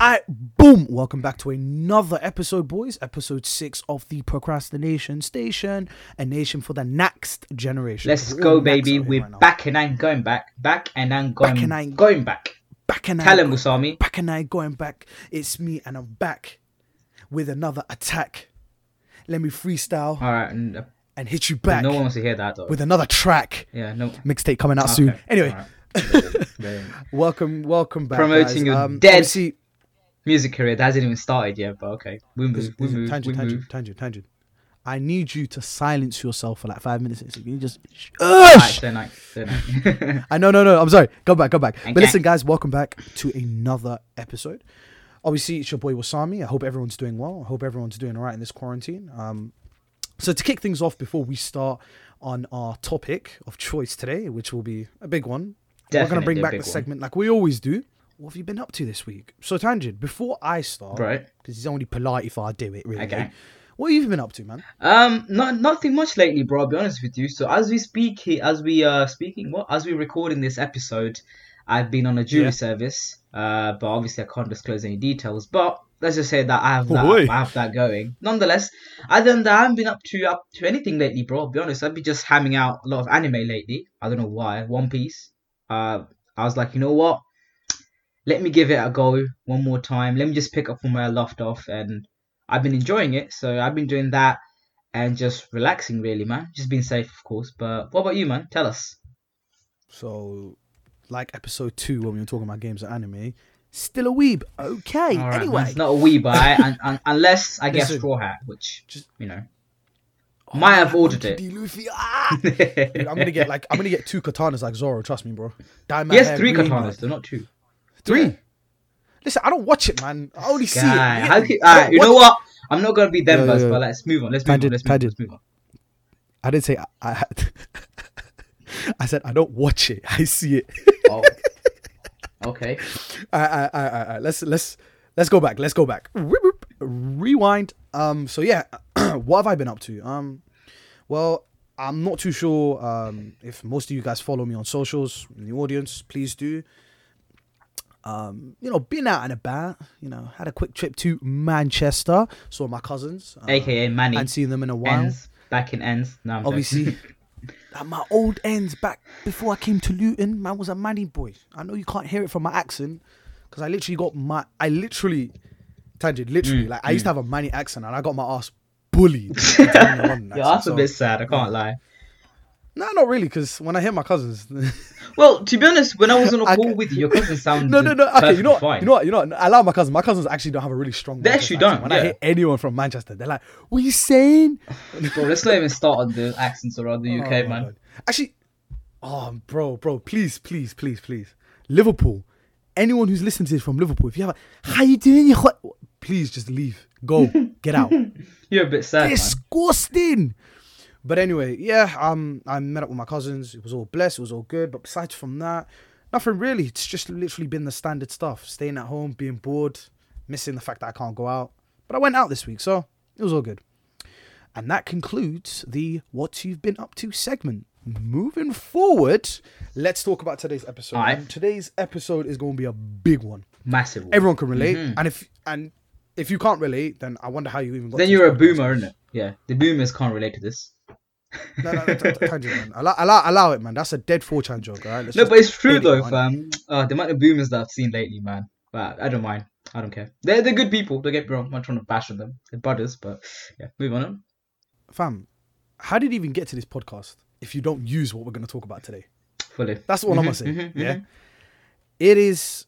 Alright, boom! Welcome back to another episode, boys. Episode six of the Procrastination Station, a nation for the next generation. Let's We're go, baby. next out here We're right now. back and I'm going back. Back and I'm going, Back and I'm- going back. back and Tell I, him, Usami. back and I'm going back. It's me, and I'm back with another attack. Let me freestyle All right. And, uh, and hit you back no one wants to hear that, though. with another track. yeah, no. Mixtape coming out soon. Anyway, all right. Very welcome, welcome back. Promoting guys. your um, dead Music career that hasn't even started yet, but okay. We move, we move, tangent, we tangent, move. tangent, tangent. I need you to silence yourself for like five minutes. You just? So night. I know, no, no. I'm sorry. Go back, go back. But listen, guys, welcome back to another episode. Obviously, it's your boy Wasami. I hope everyone's doing well. I hope everyone's doing all right in this quarantine. Um, so to kick things off before we start on our topic of choice today, which will be a big one, we're gonna bring back the one. segment like we always do. What have you been up to this week? So Tangent, before I start, Right. Because it's only polite if I do it. Really. Okay. What have you been up to, man? Um, not nothing much lately, bro. I'll be honest with you. So as we speak, he- as we uh speaking, what as we recording this episode, I've been on a jury Yeah. service. Uh, but obviously I can't disclose any details. But let's just say that I have Oh, that. boy. I have that going. Nonetheless, other than that, I haven't been up to up to anything lately, bro. I'll be honest. I've been just hamming out a lot of anime lately. I don't know why. One Piece. Uh, I was like, you know what? Let me give it a go one more time. Let me just pick up from where I left off, and I've been enjoying it. So I've been doing that and just relaxing really man just being safe of course but what about you man tell us So, like episode two when we were talking about games and anime, still a weeb. Okay. Right, anyway, man. it's not a wee I, un- un- unless i Listen. straw hat which Just- you know Oh, might have ordered it. Luffy. Ah! Dude, I'm gonna get like I'm gonna get two katanas like Zoro. Trust me, bro. My yes three green, katanas they're not two Three. Yeah. Listen, I don't watch it, man. I only see it. How can, I alright, you know what i'm not gonna be them Yeah, yeah, but let's move on let's move on let's move on let's move on I didn't say I. I, I said I don't watch it. I see it. oh. okay I, I, I, I, let's let's let's go back. Let's go back. Rewind. Um. So yeah, what have I been up to? Um. Well, I'm not too sure. Um. If most of you guys follow me on socials in the audience, please do. Um. You know, been out and about. You know, had a quick trip to Manchester. Saw my cousins. Uh, aka manny hadn't seen them in a while. ends back in ends no, I'm. Obviously. At my old ends back before I came to Luton, man was a manny boy. I know you can't hear it from my accent because I literally got my, I literally, tangent, literally, Mm, like I used to have a manny accent and I got my ass bullied. into having a yeah that's a bit sad i can't lie No, not really, because when I hear my cousins, well to be honest when i was on a I call with you your cousin sounded no, no, no. Okay, you know what? fine. You know what? You know what? I allow my cousins. My cousins actually don't have a really strong. They actually accent. don't, When I yeah. hear anyone from Manchester, they're like, "What are you saying?" Bro, let's not even start on the accents around the Oh UK, my man. God. Actually, oh, bro, bro, please, please, please, please, Liverpool. Anyone who's listening to this from Liverpool, if you have a, how you doing? You? Please just leave. Go. Get out. You're a bit sad, man. But anyway, yeah, um, I met up with my cousins. It was all blessed. It was all good. But besides from that, nothing really. It's just literally been the standard stuff: staying at home, being bored, missing the fact that I can't go out. But I went out this week, so it was all good. And that concludes the "What You've Been Up To" segment. Moving forward, let's talk about today's episode. Alright. And today's episode is going to be a big one. Massive. one. Everyone can relate, Mhm. and if and if you can't relate, then I wonder how you even got. Then you're a boomer, isn't it? Yeah, the boomers can't relate to this. No, no, no, t- t- tangent, man. Allow, allow, allow it, man. That's a dead 4chan joke, alright? Let's No, but it's true though, it, fam. Uh, the amount of boomers that I've seen lately, man. But I don't mind. I don't care. They're they're good people. Don't get me wrong. I'm not trying to bash on them. They're brothers, but yeah, move on. Fam, how did you even get to this podcast if you don't use what we're going to talk about today? Fully. That's what I'm going to say. mhm, Yeah. mhm. It is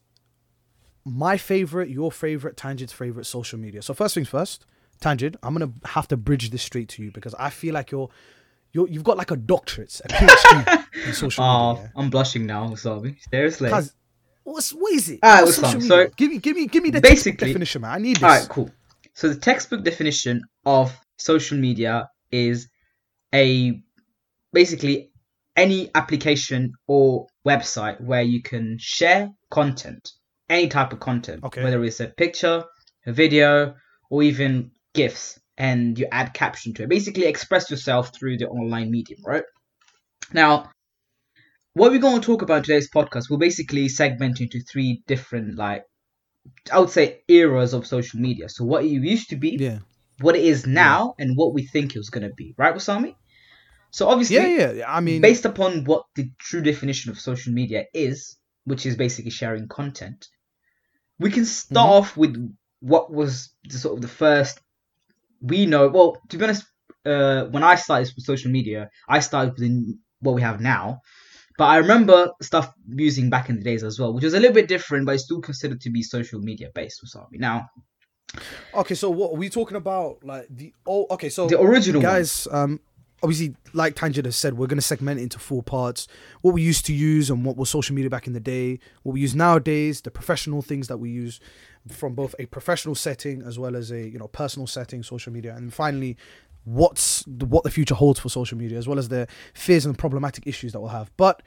my favorite, your favorite, Tangent's favorite social media. So, first things first, Tangent, I'm going to have to bridge this straight to you because I feel like you're. You're, you've got like a doctorate, a PhD in social Oh, media. I'm blushing now, Sorry. Seriously. Cause what's what is it? Ah, Alright, What's what's social wrong? media? So, give me, give me, give me the textbook basically- definition, man. I need this. All right, cool. So the textbook definition of social media is a basically any application or website where you can share content, any type of content, Okay. whether it's a picture, a video, or even GIFs, and you add caption to it. Basically, express yourself through the online medium, right? Now, what we're going to talk about in today's podcast, we'll basically segment into three different like I would say eras of social media. So what it used to be, Yeah. what it is now, and what we think it was gonna be. Right, Wasami? So obviously, Yeah, yeah. yeah. I mean, based upon what the true definition of social media is, which is basically sharing content, we can start Mhm. off with what was the sort of the first we know. Well, to be honest, uh, when I started with social media, I started with what we have now. But I remember stuff using back in the days as well, which was a little bit different, but it's still considered to be social media based or something. Now, okay. So what are we talking about? Like the oh, okay. So the original one. guys, um, obviously, like Tangent has said, we're gonna segment it into four parts: what we used to use and what was social media back in the day, what we use nowadays, the professional things that we use from both a professional setting as well as a you know personal setting, social media, and finally. What's the, what the future holds for social media, as well as the fears and problematic issues that we'll have. But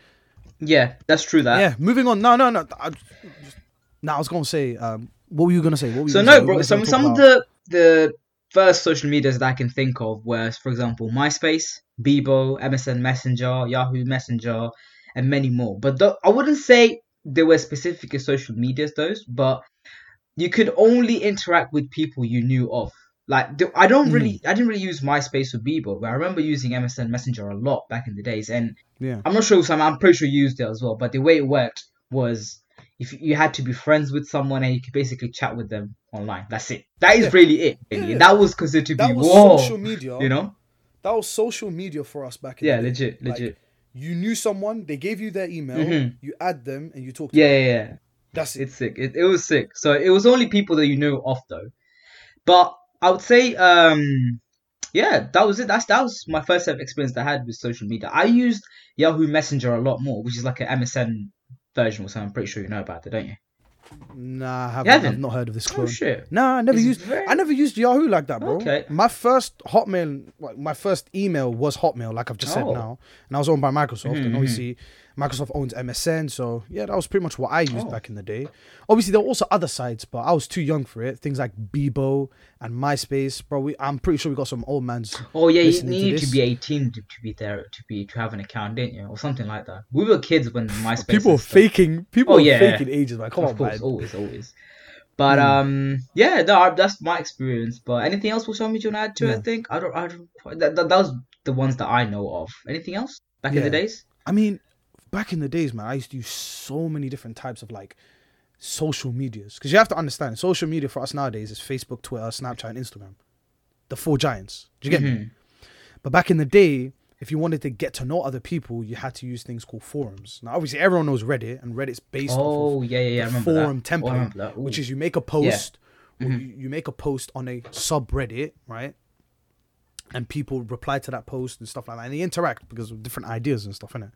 Yeah, that's true. That yeah, moving on. No, no, no. I, no, I was gonna say. Um, what were you gonna say? What were So no? Bro. Some some talk of the the first social medias that I can think of were, for example, MySpace, Bebo, MSN Messenger, Yahoo Messenger, and many more. But th- I wouldn't say they were specific social medias, those. But you could only interact with people you knew of. Like I don't really, hmm. I didn't really use MySpace or Bebo, but I remember using MSN Messenger a lot back in the days. And yeah. I'm not sure, Sam. I'm pretty sure you used it as well. But the way it worked was if you had to be friends with someone and you could basically chat with them online. That's it. That is Yeah. really it. Really. Yeah. That was considered to That be was whoa. social media. You know? that was social media for us back in Yeah, the day. legit, Like, legit. you knew someone, they gave you their email, Mhm. you add them, and you talk. To Yeah, them. yeah, yeah. that's it. It's sick. It, it was sick. So it was only people that you knew off though. But I would say, um, yeah, that was it. That's that was my first ever experience that I had with social media. I used Yahoo Messenger a lot more, which is like an MSN version or something. I'm pretty sure you know about it, don't you? Nah, I haven't, You haven't? I've not heard of this Oh clone. shit. Nah, I never It's used. very- I never used Yahoo like that, bro. Okay. My first Hotmail, my first email was Hotmail, like I've just said Oh. now, and I was owned by Microsoft, Mhm, and obviously Microsoft owns MSN, so yeah, that was pretty much what I used Oh. back in the day. Obviously, there were also other sites, but I was too young for it. Things like Bebo and MySpace, bro. We, I'm pretty sure we got some old man's. Oh yeah, you listening to need to, be 18 to, to be there to be to have an account, didn't you, or something like that? We were kids when MySpace. People are faking. People Oh, yeah. faking ages, man. Come of on, course, man. always, always. But Hmm. um, yeah, no, that's my experience. But anything else, will show me you want to add to it? I think I don't, I don't. That, that, that was the ones that I know of. Anything else back in the days? I mean, back in the days, man, I used to use so many different types of like social medias. Because you have to understand, social media for us nowadays is Facebook, Twitter, Snapchat, and Instagram. The four giants. Do you get me? Mhm. But back in the day, if you wanted to get to know other people, you had to use things called forums. Now, obviously, everyone knows Reddit, and Reddit's based off Oh of yeah, yeah, yeah. I forum that. Oh, I template, remember which is you make a post, or Mhm. you, you make a post on a subreddit, right? And people reply to that post and stuff like that, and they interact because of different ideas and stuff in it.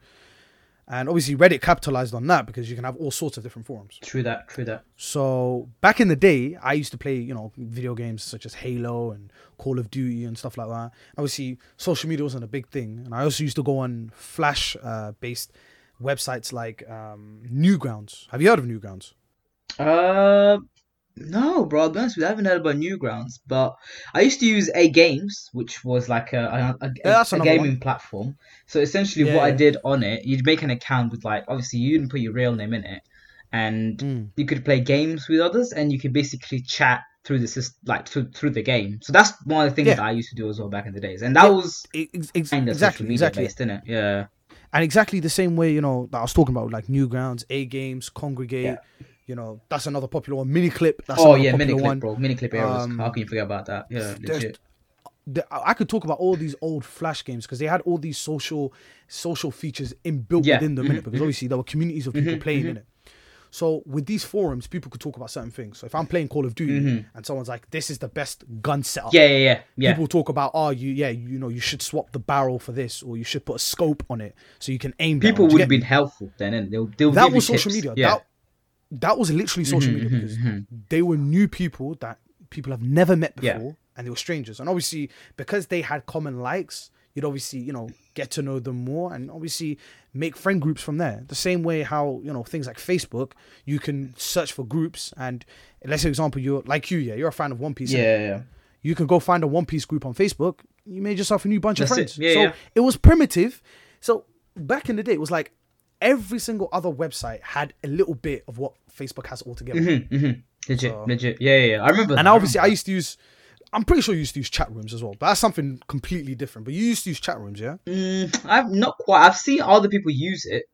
And obviously, Reddit capitalized on that because you can have all sorts of different forums. true that. True that. So back in the day, I used to play, you know, video games such as Halo and Call of Duty and stuff like that. Obviously, social media wasn't a big thing, and I also used to go on Flash-based websites like um, Newgrounds. Have you heard of Newgrounds? Uh, no, bro. I'll be honest with you, I haven't heard about Newgrounds, but I used to use A Games, which was like a a, a, Yeah, a gaming one. platform. So essentially, Yeah, what I did on it, you'd make an account with like obviously you didn't put your real name in it, and Mm. you could play games with others, and you could basically chat through the system, like through through the game. So that's one of the things Yeah. that I used to do as well back in the days, and that Yeah. was Ex- ex- kind of exactly, social media exactly. based, didn't it? Yeah. and exactly the same way you know that I was talking about like Newgrounds, A Games, Kongregate. You know that's another popular one. Miniclip. That's oh yeah, Miniclip, bro. Miniclip eras. Um, How can you forget about that? Yeah, legit. I could talk about all these old Flash games because they had all these social social features inbuilt Yeah, within them mhm, because obviously there were communities of people Mhm, playing mhm. in it. So with these forums, people could talk about certain things. So if I'm playing Call of Duty Mhm. and someone's like, "This is the best gun setup," Yeah, yeah, yeah, yeah. people talk about, "Oh, you yeah, you know, you should swap the barrel for this, or you should put a scope on it so you can aim." People would have been helpful then, and they'll they'll that was social tips. media. Yeah. That that was literally social Mhm, media mhm, because mhm. they were new people that people have never met Yeah. before and they were strangers and obviously because they had common likes you'd obviously you know get to know them more and obviously make friend groups from there the same way how you know things like facebook you can search for groups and let's say example you're like you yeah you're a fan of one piece yeah, yeah, yeah. you can go find a one piece group on facebook you made yourself a new bunch That's of it. friends Yeah, so yeah. it was primitive so back in the day it was like every single other website had a little bit of what facebook has altogether Mhm, mhm. Legit, So- legit. Yeah, yeah, yeah. I remember. And that. obviously, I used to use. I'm pretty sure you used to use chat rooms as well, but that's something completely different. But you used to use chat rooms, yeah? Mm, I've not quite. I've seen other people use it,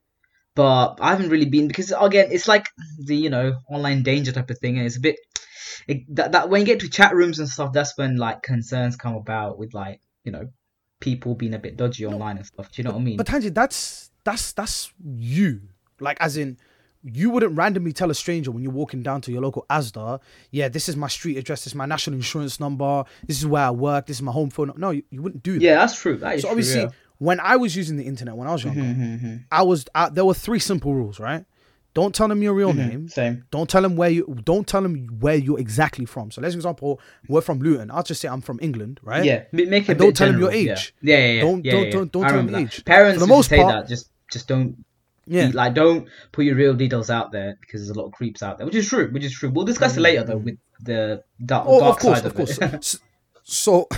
but I haven't really been because again, it's like the you know online danger type of thing, and it's a bit it, that that when you get to chat rooms and stuff, that's when like concerns come about with like you know people being a bit dodgy online and stuff. Do you know what I mean? But Tanji, that's that's that's you. Like, as in, you wouldn't randomly tell a stranger when you're walking down to your local Asda, yeah, this is my street address, this is my national insurance number, this is where I work, this is my home phone. No, you, you wouldn't do that. yeah, that's true. That is So true, obviously, yeah. when I was using the internet when I was younger, Mhm, I was I, there were three simple rules, right? Don't tell them your real mhm, name. Same. Don't tell them where you. Don't tell them where you're exactly from. So, let's example, we're from Luton. I'll just say I'm from England, right? Yeah, make it. Don't tell 'em your age. Yeah, yeah, yeah. Don't- yeah, don't- yeah. don't- don't I tell 'em remember the that. age. Parents For the most say part- that. Just, just don't Yeah. like don't put your real details out there because there's a lot of creeps out there, which is true, which is true. We'll discuss it later though with the dark, Oh, dark of course, side of of, course. it. So,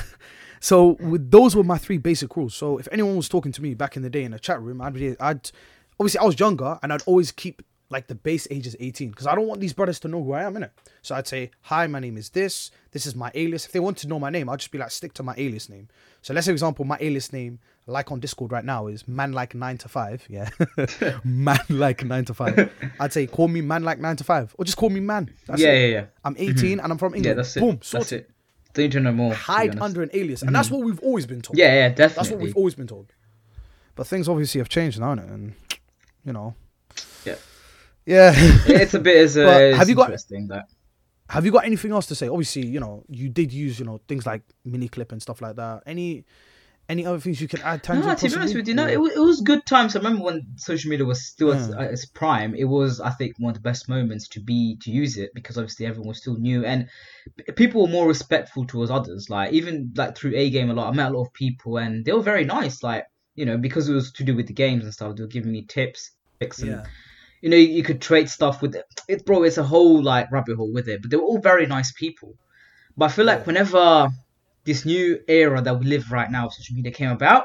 so with those were my three basic rules. So if anyone was talking to me back in the day in a chat room, I'd be, I'd obviously I was younger and I'd always keep like the base age is 18 because I don't want these brothers to know who I am in it. So I'd say, "Hi, my name is this. This is my alias." If they want to know my name, I'll just be like, stick to my alias name. So let's say, for example, my alias name, like on Discord right now, is man like nine to five. Yeah, man like nine to five. I'd say, call me man like nine to five, or just call me man. That's yeah, it. yeah, yeah. I'm mm-hmm. 18 and I'm from England. Yeah, that's it. Boom, that's it. Don't need to know more. hide under an alias, and mm-hmm. that's what we've always been told. Yeah, yeah, definitely. that's what we've always been told. But things obviously have changed now, and you know, Yeah. yeah. it's a bit. as it's have you got- interesting that. have you got anything else to say? Obviously, you know, you did use you know things like Miniclip and stuff like that. Any any other things you could add? No, to be honest with you, no, it, it was good times. I remember when social media was still at, Yeah. at its prime. It was, I think, one of the best moments to be to use it because obviously everyone was still new and people were more respectful towards others. Like even like through a game a lot, I met a lot of people and they were very nice. Like you know because it was to do with the games and stuff, they were giving me tips, tricks, and yeah, you know you could trade stuff with it. it. Bro, it's a whole like rabbit hole with it. But they were all very nice people. But I feel like whenever this new era that we live right now, social media came about,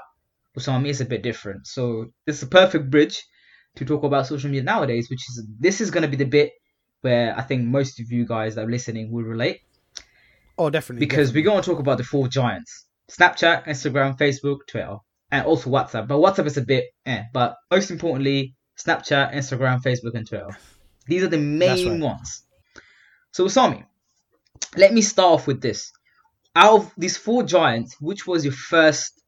some it's a bit different. So this is a perfect bridge to talk about social media nowadays, which is this is gonna be the bit where I think most of you guys that are listening will relate oh definitely because definitely. we're going to talk about the four giants: Snapchat, Instagram, Facebook, Twitter, and also WhatsApp. But WhatsApp is a bit eh. But most importantly, Snapchat, Instagram, Facebook, and Twitter. These are the main right. ones. So Usami, let me start off with this. Out of these four giants, which was your first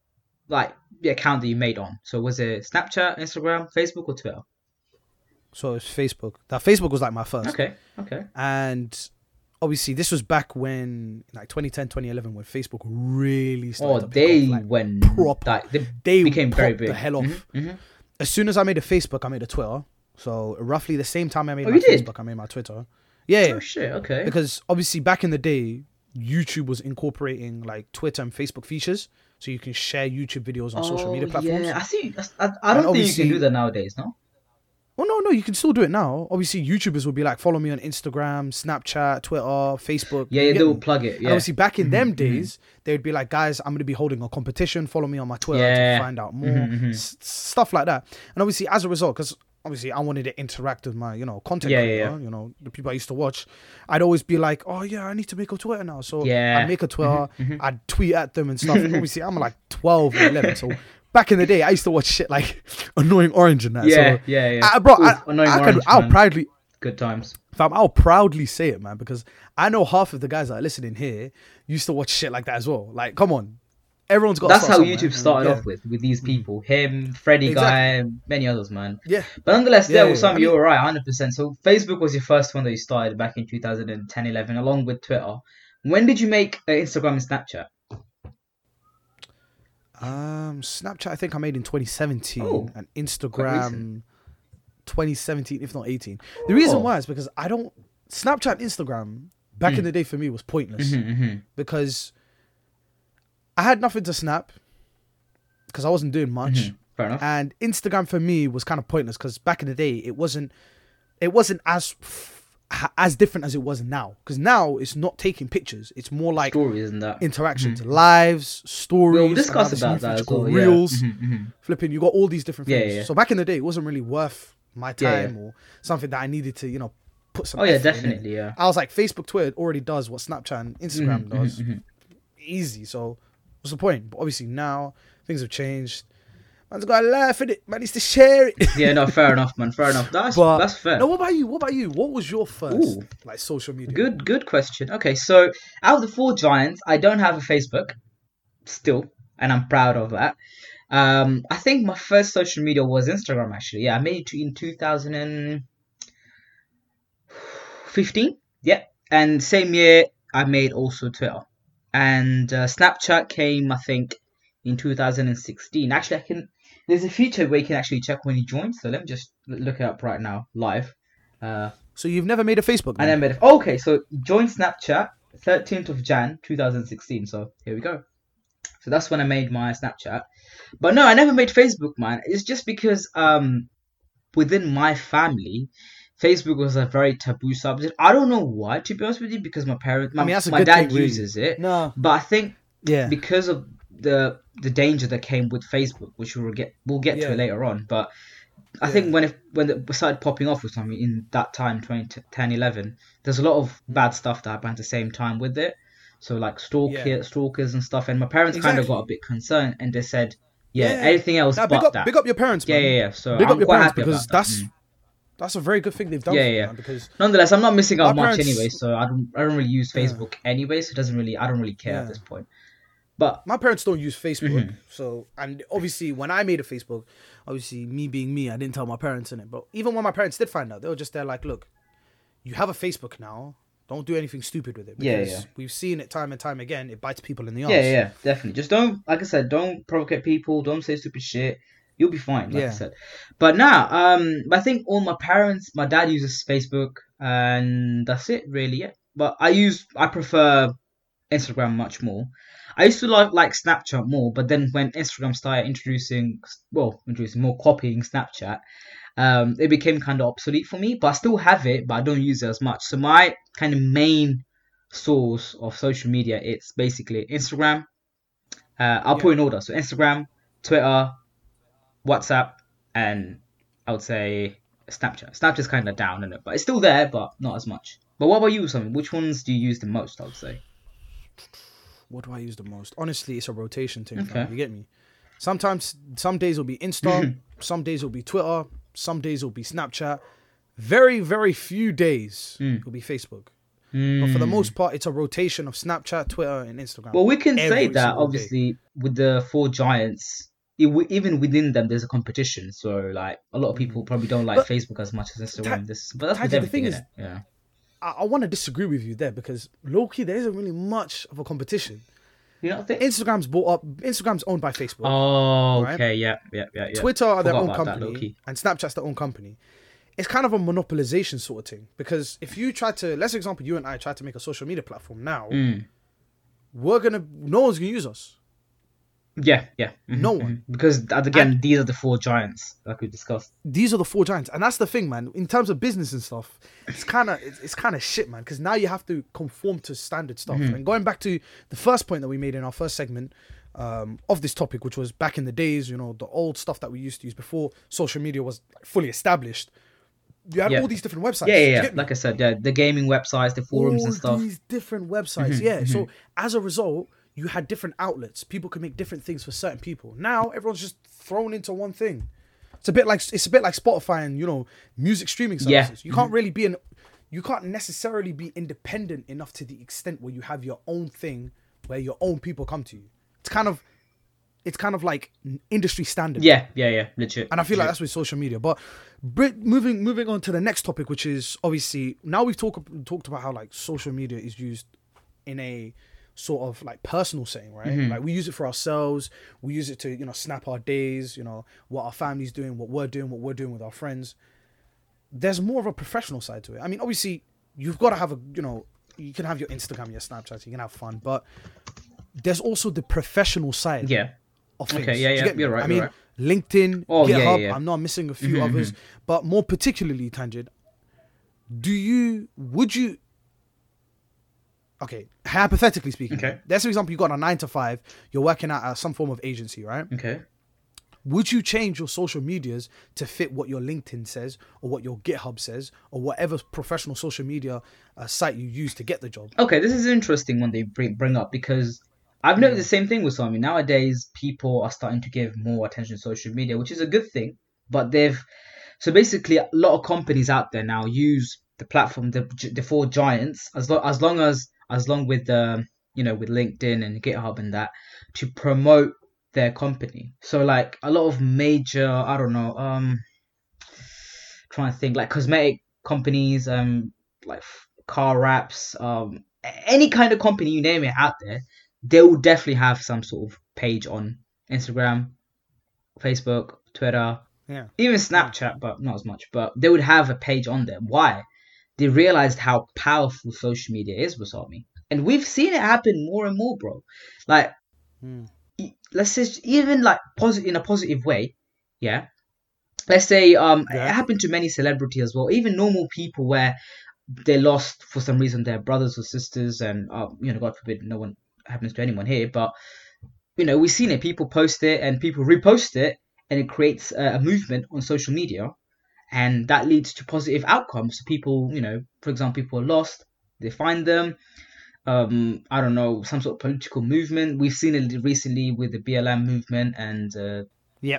like the account that you made on? So was it Snapchat, Instagram, Facebook, or Twitter? so it's Facebook. That Facebook was like my first. Okay, okay. and obviously this was back when like 2010 2011 when facebook really started Oh, they off, like, went proper. Like, they they became very big. the hell off Mhm, mhm. as soon as i made a facebook i made a twitter so roughly the same time i made Oh, my did? facebook i made my twitter yeah Oh shit. Okay. because obviously back in the day youtube was incorporating like twitter and facebook features so you can share youtube videos on social media Oh, platforms Yeah, I see. I, I don't think you can do that nowadays, no? Well, no, no, you can still do it now. Obviously, YouTubers will be like, follow me on Instagram, Snapchat, Twitter, Facebook. Yeah, yeah they will plug it. And Yeah. obviously, back in them mhm. days, they would be like, guys, I'm going to be holding a competition. Follow me on my Twitter Yeah. to find out more. Mhm, mhm. S- stuff like that. And obviously, as a result, because obviously I wanted to interact with my, you know, content Yeah, yeah, creator, yeah. you know, the people I used to watch, I'd always be like, oh, yeah, I need to make a Twitter now. So Yeah. I'd make a Twitter, mhm. I'd tweet at them and stuff. obviously, I'm like 12 or 11. So back in the day, I used to watch shit like Annoying Orange and that. yeah, So, yeah, yeah. I, bro, Oof, I, Annoying I Orange, could, I'll proudly, Good times. fam, I'll proudly say it, man, because I know half of the guys that are listening here used to watch shit like that as well. Like, come on, everyone's got. That's how YouTube started yeah. Mm. off with, with these people. Him, Freddy Exactly. Guy, many others, man. Yeah, But nonetheless, Yeah, there yeah, was some, I you mean- were right, 100%. So Facebook was your first one that you started back in 2010 11, along with Twitter. When did you make uh, Instagram and Snapchat? um, Snapchat I think I made in 2017, Oh, and Instagram 2017, if not 18. The reason Oh. why is because I don't Snapchat, Instagram back Mm. in the day for me was pointless Mhm, mhm. because I had nothing to snap because I wasn't doing much. Mhm. Fair enough. and Instagram for me was kind of pointless because back in the day it wasn't it wasn't as as different as it was now because now it's not taking pictures it's more like Stories and that. interactions lives stories We'll discuss now this new about that as well. called yeah. reels Mhm, mhm. flipping you got all these different things yeah. so back in the day it wasn't really worth my Yeah, yeah. time or something that I needed to you know put some. Oh yeah, effort in definitely. Yeah. I was like, Facebook, Twitter already does what Snapchat and Instagram Mhm, does. mhm, mhm. Easy. So what's the point? But obviously now things have changed. Man's got to laugh at it. Man needs to share it. Yeah, no, fair enough, man. Fair enough. That's But- that's fair. no, what about you? What about you? What was your first Ooh. like social media? Good, good question. Okay, so out of the four giants, I don't have a Facebook still, and I'm proud of that. Um, I think my first social media was Instagram. Actually, yeah, I made it in 2015. Yeah, and same year I made also Twitter, and uh, Snapchat came, I think, in 2016. Actually, I can. There's a feature where you can actually check when you join. So let me just look it up right now, live. Uh, So you've never made a Facebook? and then man? made it. Okay, so join Snapchat 13th of Jan 2016. So here we go. So that's when I made my Snapchat. But no, I never made Facebook, man. It's just because um within my family, Facebook was a very taboo subject. I don't know why, to be honest with you, because my parents, my, I mean, my dad thing, really. uses it. no. But I think Yeah. because of the the danger that came with Facebook, which we'll get we'll get Yeah. to later on. But I Yeah. think when it when it started popping off with something in that time, 2010, 11, there's a lot of Mm. bad stuff that happened at the same time with it. So like stalk Yeah. stalkers and stuff, and my parents kind of got a bit concerned, and they said, "Yeah, Yeah. anything else Nah, but big up, that." big up your parents, yeah, man. yeah, yeah. So Big I'm up your quite parents happy because about that. That's a very good thing they've done. Yeah, yeah. because Nonetheless, I'm not missing out much parents- anyway, so I don't I don't really use Yeah. Facebook anyway, so it doesn't really I don't really care at this point. But my parents don't use Facebook. Mhm. So and obviously when I made a Facebook, obviously me being me, I didn't tell my parents in it. But even when my parents did find out, they were just there like, look, you have a Facebook now. Don't do anything stupid with it. Yeah, Because yeah. we've seen it time and time again. It bites people in the arse. Yeah, yeah, definitely. Just don't, like I said, don't provocate people. Don't say stupid shit. You'll be fine, like I Yeah. said. But now, um, I think all my parents, my dad uses Facebook, and that's it, really. Yeah. But I use, I prefer Instagram much more. I used to like like Snapchat more, but then when Instagram started introducing, well, introducing more copying Snapchat, um, it became kind of obsolete for me. But I still have it, but I don't use it as much. So my kind of main source of social media, it's basically Instagram. Uh, I'll put in order. So Instagram, Twitter, WhatsApp, and I would say Snapchat. Snapchat's kind of down in it, but it's still there, but not as much. But what about you, something? Which ones do you use the most? I would say. What do I use the most? Honestly, it's a rotation thing. Okay. You get me? Sometimes, some days will be Insta, some days will be Twitter, some days will be Snapchat. Very, very few days Mm. will be Facebook. But for the Mm. most part, it's a rotation of Snapchat, Twitter, and Instagram. Well, we can say that single day. obviously with the four giants, it, even within them, there's a competition. So like a lot of people probably don't like But- Facebook as much as Instagram. Ta- this, but that's with the thing innit? yeah. I, I want to disagree with you there because low key, there isn't really much of a competition. You know think? Instagram's bought up. Instagram's owned by Facebook. Oh, right? okay, yeah, yeah, yeah, yeah. Twitter are their own company, and Snapchat's their own company. It's kind of a monopolization sort of thing because if you try to, let's example, you and I try to make a social media platform now, Mm. we're gonna, no one's gonna use us. Yeah, yeah. mhm, No one. Because uh, again, these are the four giants like we discussed. These are the four giants, and that's the thing, man. In terms of business and stuff, it's kind of it's, it's kind of shit, man. Because now you have to conform to standard stuff. Mm-hmm. And going back to the first point that we made in our first segment um, of this topic, which was back in the days, you know, the old stuff that we used to use before social media was fully established. You had Yeah. all these different websites. Yeah, yeah, yeah. Like I said, yeah, the gaming websites, the forums all and stuff. these different websites. Mhm, yeah. So as a result, you had different outlets. People could make different things for certain people. Now everyone's just thrown into one thing. It's a bit like it's a bit like Spotify and you know music streaming Yeah. services. You can't mm-hmm. really be an you can't necessarily be independent enough to the extent where you have your own thing where your own people come to you. It's kind of it's kind of like industry standard. Yeah, yeah, yeah, legit. And I feel like that's with social media. But moving moving on to the next topic, which is obviously now we've talked talked about how like social media is used in a sort of like personal setting, right? Mm-hmm. Like we use it for ourselves. We use it to you know snap our days. You know what our family's doing, what we're doing, what we're doing with our friends. There's more of a professional side to it. I mean, obviously you've got to have a you know you can have your Instagram, your Snapchat, you can have fun, but there's also the professional side yeah. of things. Okay, yeah, you yeah, get me? you're right, I mean, right. LinkedIn, Oh, yeah, GitHub. yeah, yeah. I'm not missing a few Mhm, others, but more particularly, Tangent. Do you? Would you? Okay, hypothetically speaking. Okay. Let's for example, you got a nine to five. You're working at uh, some form of agency, right? Okay. Would you change your social medias to fit what your LinkedIn says or what your GitHub says or whatever professional social media uh, site you use to get the job? Okay, this is an interesting one they bring bring up because I've noticed the same thing with Sami. Nowadays, people are starting to give more attention to social media, which is a good thing. But they've so basically a lot of companies out there now use the platform, the the four giants, as long as long as as long with the you know with LinkedIn and GitHub and that to promote their company. So like a lot of major, I don't know, um, trying to think like cosmetic companies, um, like car wraps, um, any kind of company you name it out there, they will definitely have some sort of page on Instagram, Facebook, Twitter, Yeah. even Snapchat, but not as much. But they would have a page on there. Why? They realized how powerful social media is with Army. And we've seen it happen more and more, bro. Like, Mm. let's say even like positive in a positive way, yeah. Let's say um Yeah. it happened to many celebrities as well, even normal people where they lost for some reason their brothers or sisters, and uh, you know, God forbid, no one happens to anyone here, but you know, we've seen it. People post it and people repost it, and it creates a, a movement on social media, and that leads to positive outcomes. People, you know, for example, people are lost, they find them. Um, I don't know, some sort of political movement. We've seen it recently with the BLM movement and uh,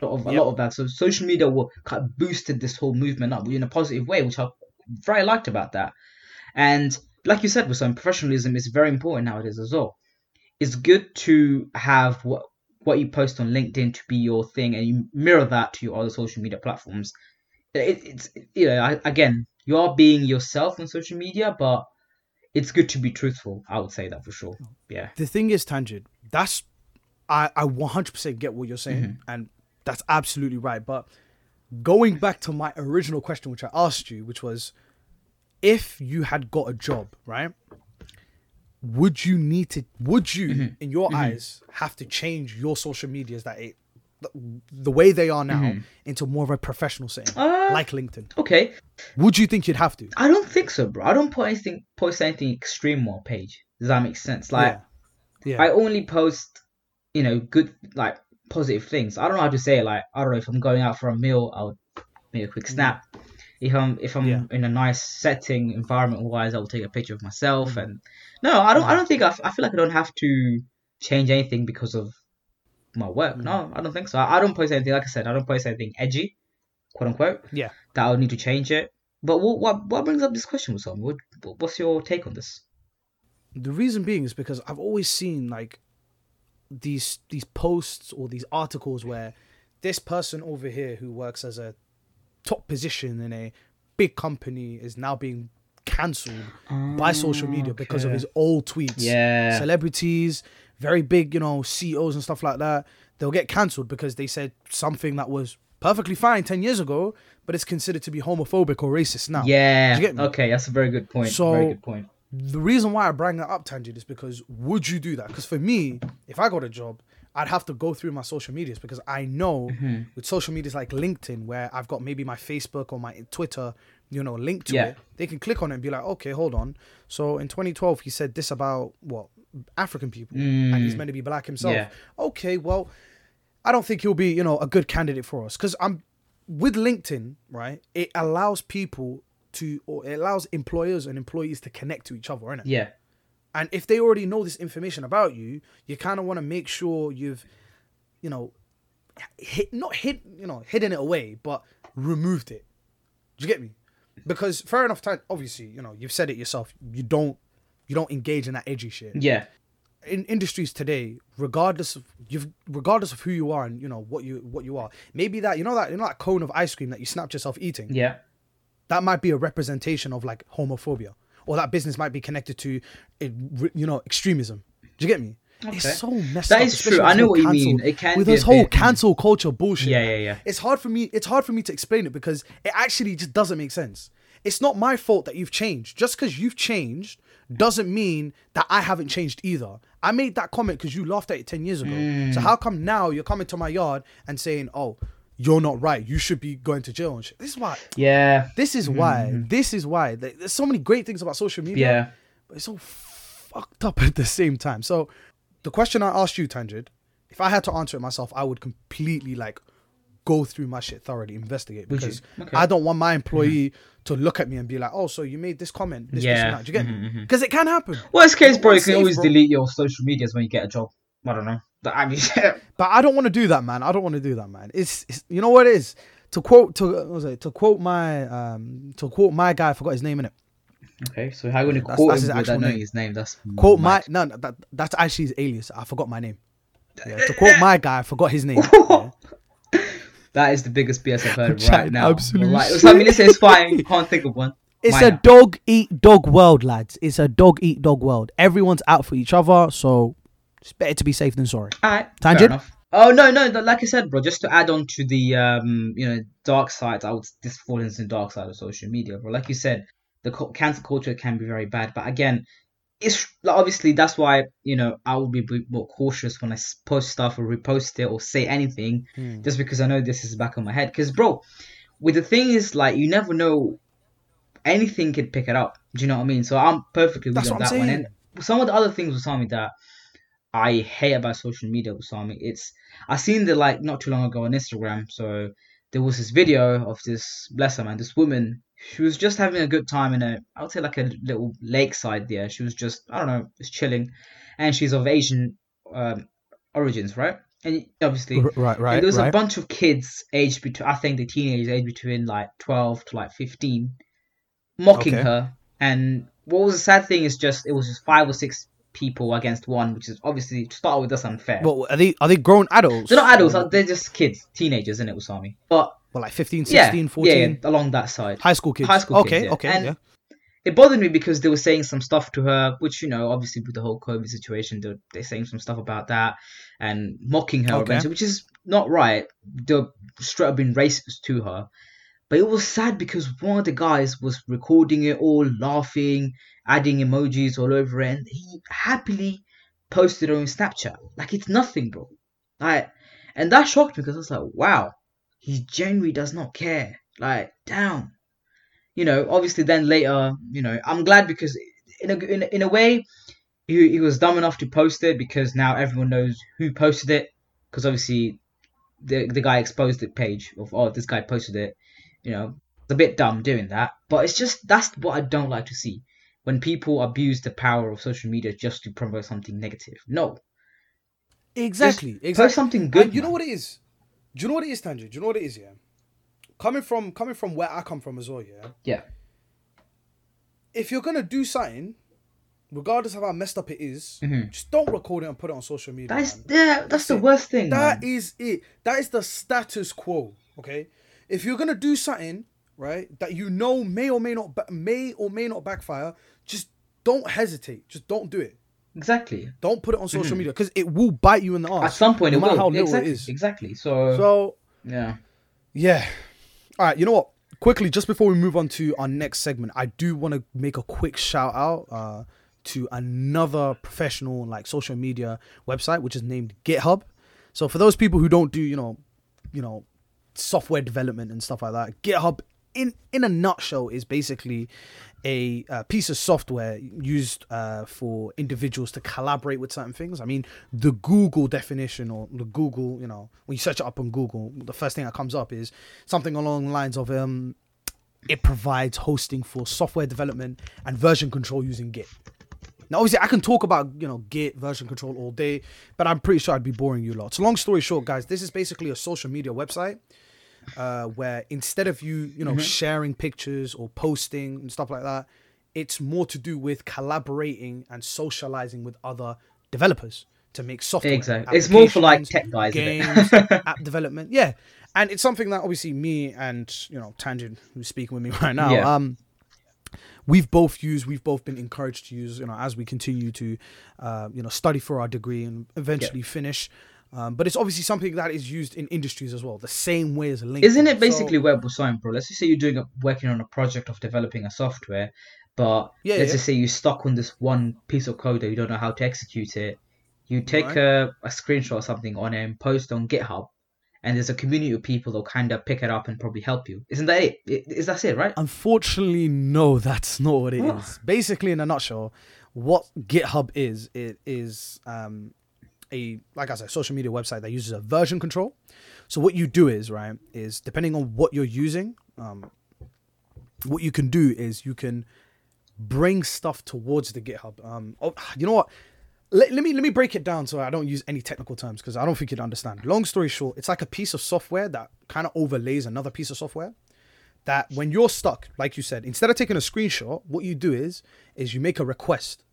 lot of, a lot of that. So social media will kind of boosted this whole movement up in a positive way, which I very liked about that. And like you said, with some professionalism is very important nowadays as well. It's good to have what what you post on LinkedIn to be your thing, and you mirror that to your other social media platforms. It, it's you know I, again you are being yourself on social media, but it's good to be truthful. I would say that for sure. Yeah. the thing is tangent that's i i 100% get what you're saying Mm-hmm. and that's absolutely right but going back to my original question which i asked you which was if you had got a job right would you need to would you Mm-hmm. in your eyes have to change your social medias that it the, the way they are now into more of a professional setting Mm-hmm. Uh, like linkedin Okay. would you think you'd have to I don't think so, bro. I don't put anything post anything extreme on page. Does that make sense? Like yeah yeah I only post, you know, good like positive things. I don't know how to say it. Like I don't know if I'm going out for a meal, I'll make a quick snap. If I'm if I'm Yeah. in a nice setting, environment wise, I will take a picture of myself. And no, I don't. I don't think I, f- I feel like I don't have to change anything because of my work. Mm. No, I don't think so. I, I don't post anything. Like I said, I don't post anything edgy, quote unquote. Yeah. That I would need to change it. But what what what brings up this question, Wasam? What what's your take on this? The reason being is because I've always seen like these these posts or these articles where this person over here who works as a top position in a big company is now being cancelled by social media ah, because of his old tweets. Yeah. Celebrities, very big, you know, CEOs and stuff like that, they'll get cancelled because they said something that was perfectly fine 10 years ago, but it's considered to be homophobic or racist now. Yeah. Okay, that's a very good point. So- very good point. the reason why I bring that up, Tangent, is because would you do that? Because for me, if I got a job, I'd have to go through my social medias because I know Mm-hmm. with social medias like LinkedIn, where I've got maybe my Facebook or my Twitter, you know, linked to Yeah. it, they can click on it and be like, okay, hold on. So in 2012, he said this about what African people, and he's meant to be black himself. Mm. Yeah. Okay, well, I don't think he'll be, you know, a good candidate for us because I'm with LinkedIn, right? It allows people to, or it allows employers and employees to connect to each other, innit? Yeah. And if they already know this information about you, you kind of want to make sure you've, you know, hit not hid, you know, hidden it away, but removed it. Do you get me? Because fair enough, time obviously, you know, you've said it yourself. You don't, you don't engage in that edgy shit. Yeah. In industries today, regardless of you've, regardless of who you are and you know what you what you are, maybe that you know that you know that cone of ice cream that you snapped yourself eating Yeah. that might be a representation of like homophobia or that business might be connected to you know extremism do you get me Okay. it's so messed That up is especially true. I know what you mean. It can with be with this whole bit- cancel culture bullshit Yeah, yeah, yeah. it's hard for me it's hard for me to explain it because it actually just doesn't make sense it's not my fault that you've changed just because you've changed doesn't mean that i haven't changed either i made that comment because you laughed at it 10 years ago Mm. so how come now you're coming to my yard and saying oh you're not right you should be going to jail and shit this is why Yeah. this is why. This is why. There's so many great things about social media. Mm-hmm. Yeah. But it's so fucked up at the same time. So the question I asked you, Tanjid, if I had to answer it myself, I would completely like go through my shit thoroughly, investigate because Okay. I don't want my employee to look at me and be like, "Oh, so you made this comment, this, this, Yeah. and that." Do you get Mhm, me? mhm. Because it can happen. Worst case, bro, you can always bro? delete your social medias when you get a job. I don't know. But I mean, But I don't want to do that, man. I don't want to do that, man. It's, it's you know what it is. To quote to what was it? To quote my um to quote my guy, I forgot his name in it. okay. So how are you gonna That's- quote that's him without knowing his name? That's Quote my mad. no, no that that's actually his alias. I forgot my name. Yeah, to quote my guy, I forgot his name. Yeah. That is the biggest BS I've heard right now. Absolutely. So, I mean, it's fine. Can't think of one. It's Why a not? dog eat dog world, lads. It's a dog eat dog world. Everyone's out for each other, so it's better to be safe than sorry. Alright, Tangent? enough. Oh no, no, like I said, bro. Just to add on to the um, you know, dark side. I would this falls into the dark side of social media, bro. Like you said, the cancel culture can be very bad. But again, it's like, obviously that's why you know I will be more cautious when I post stuff or repost it or say anything, Hmm. just because I know this is back on my head. Because bro, with the thing is like you never know, anything could pick it up. Do you know what I mean? So I'm perfectly with That's you on what that I'm one. saying. And some of the other things with something that I hate about social media with Sami. It's I seen the like not too long ago on Instagram. So there was this video of this bless her man, this woman. She was just having a good time in a I would say like a little lakeside there. She was just I don't know, just chilling, and she's of Asian um, origins, right? And obviously, right, right, there was right. a bunch of kids aged between I think the teenagers aged between like twelve to like fifteen, mocking Okay. her. And what was the sad thing is just it was just five or six people against one, which is obviously to start with that's unfair. Well, are they are they grown adults? they're not adults, Or- they're just kids, teenagers, isn't it, Usami? But well, like 15, yeah, 14, yeah, yeah, along that side. high school kids. High school okay, kids, yeah. okay, And- yeah. It bothered me because they were saying some stuff to her, which you know, obviously with the whole COVID situation, they're, they're saying some stuff about that and mocking her, Okay. which is not right. They're straight up being racist to her. But it was sad because one of the guys was recording it all, laughing, adding emojis all over it, and he happily posted it on Snapchat. Like it's nothing, bro. Like, and that shocked me because I was like, wow, he genuinely does not care. Like, damn. You know, obviously, then later, you know, I'm glad because in a in, in a way, he, he was dumb enough to post it because now everyone knows who posted it. Because obviously, the the guy exposed the page of oh this guy posted it. You know, it's a bit dumb doing that, but it's just that's what I don't like to see when people abuse the power of social media just to promote something negative. No, Exactly, Just exactly. Something good. And you know what it is? Do you know what it is, Tangent? Do you know what it is? Yeah, coming from coming from where I come from as well. Yeah, Yeah. if you're gonna do something, regardless of how messed up it is, Mhm. just don't record it and put it on social media. That's man. yeah. That's, That's the it. worst thing. That man. is it. That is the status quo. Okay, if you're gonna do something right that you know may or may not ba- may or may not backfire, just don't hesitate. Just don't do it. exactly. Don't put it on social media because it will bite you in the ass. At some point, no it matter will. how little exactly. it is. Exactly. So, So yeah. yeah. All right. You know what? Quickly, just before we move on to our next segment, I do want to make a quick shout out uh, to another professional like social media website, which is named GitHub. So for those people who don't do, you know, you know, software development and stuff like that, GitHub in in a nutshell is basically a, uh piece of software used uh, for individuals to collaborate with certain things. I mean, the Google definition or the Google, you know, when you search it up on Google, the first thing that comes up is something along the lines of um, it provides hosting for software development and version control using Git. Now, obviously, I can talk about you know Git version control all day, but I'm pretty sure I'd be boring you lot. So, long story short, guys, this is basically a social media website uh, where instead of you you know sharing pictures or posting and stuff like that, it's more to do with collaborating and socializing with other developers to make software. Exactly. It's more for, like, tech guys, games, app development. Yeah, and it's something that obviously me and you know Tangent, who's speaking with me right now, Yeah. um, we've both used, we've both been encouraged to use, you know, as we continue to, uh, you know, study for our degree and eventually finish. Um, but it's obviously something that is used in industries as well, the same way as LinkedIn. Isn't it So- basically web design, bro? Let's just say you're doing a, working on a project of developing a software, but Yeah, let's yeah. just say you're stuck on this one piece of code that you don't know how to execute it. You take Right. a, a screenshot or something on it and post on GitHub, and there's a community of people that'll kind of pick it up and probably help you. Isn't that it? Is that it, right? Unfortunately, no, that's not what it is. Oh. Basically, in a nutshell, what GitHub is, it is um, a like I said, social media website that uses a version control. So what you do is right is depending on what you're using, um, what you can do is you can bring stuff towards the GitHub. Um, oh, you know what? Let, let me let me break it down so I don't use any technical terms because I don't think you'd understand. Long story short, it's like a piece of software that kind of overlays another piece of software. That when you're stuck, like you said, instead of taking a screenshot, what you do is is you make a request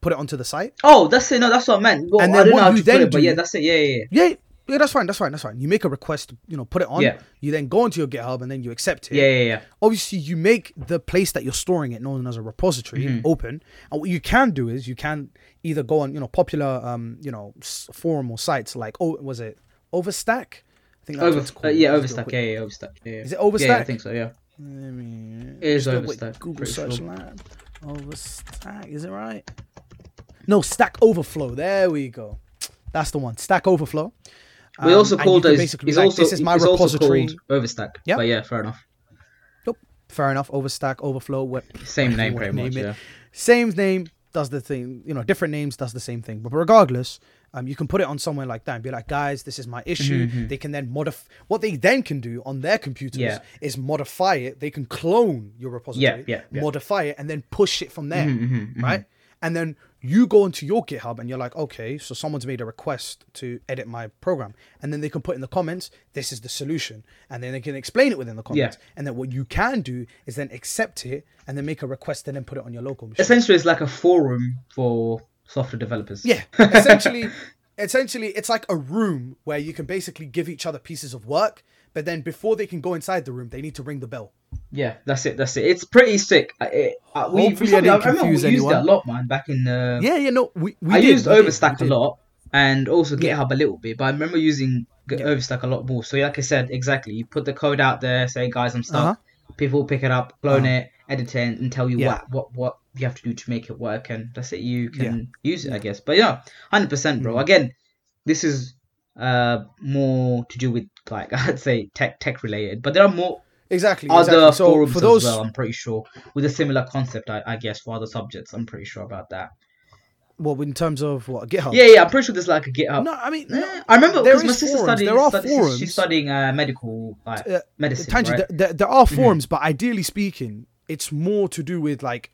put it onto the site. Oh, that's it. No, that's what I meant. Well, And I then don't know how you to put it, but yeah, that's it. Yeah, yeah, yeah. Yeah, yeah, that's fine. That's fine. That's fine. You make a request, you know, put it on. Yeah. You then go into your GitHub and then you accept it. Yeah, yeah, yeah. Obviously, you make the place that you're storing it known as a repository Mm-hmm. open. And what you can do is you can either go on, you know, popular, um, you know, forum or sites like oh, was it Overstack? I think that's Over, it's uh, yeah, do Overstack. Yeah, yeah, Overstack. Yeah, yeah. Is it Yeah, yeah, I think so. Yeah. Let me- It is do Overstack, Google search sure. lab. Overstack, is it right? No, Stack Overflow. There we go. That's the one. Stack Overflow. We Um, also called those. basically It's like, also this is my it's repository. called Overstack. Yeah. But yeah, fair enough. Nope. Fair enough. Overstack, Overflow, what, Same name, pretty wanna much. it. Yeah. same name does the thing. You know, different names does the same thing. But regardless, um, you can put it on somewhere like that and be like, guys, this is my issue. Mhm, mhm. They can then modify. What they then can do on their computers Yeah. is modify it. They can clone your repository, yeah, yeah. modify it, and then push it from there, Mhm, mhm, mhm. right? And then you go into your GitHub and you're like, okay, so someone's made a request to edit my program, and then they can put in the comments, this is the solution, and then they can explain it within the comments. And then what you can do is then accept it and then make a request and then put it on your local machine. Essentially, it's like a forum for software developers. Yeah, essentially, essentially, it's like a room where you can basically give each other pieces of work, but then before they can go inside the room, they need to ring the bell. Yeah, that's it. That's it. It's pretty sick. I- It, uh, we, Hopefully we I didn't I remember we confuse used it a lot, man. Back in the. Yeah, yeah, no, we, we I did, used we Overstack we a lot, and also Yeah. GitHub a little bit. But I remember using Yeah. Overstack a lot more. So, like I said, exactly. You put the code out there, say, guys, I'm stuck. Uh-huh. People pick it up, clone Uh-huh. it, edit it, and tell you Yeah. what what what you have to do to make it work, and that's it. You can use it, I guess. But yeah, hundred percent, bro. Mm. Again, this is uh more to do with like I'd say tech tech related, but there are more Exactly. other exactly. So forums for those, as well. I'm pretty sure with a similar concept. I, I guess for other subjects, I'm pretty sure about that. well, in terms of what GitHub. Yeah, yeah, I'm pretty sure there's like a GitHub. No, I mean, Eh, no, I remember because my sister forums, studied. there are stud- forums. She's studying uh, medical like Uh, medicine, Tanji, right? there, there, are Mhm. forums, but ideally speaking, it's more to do with like,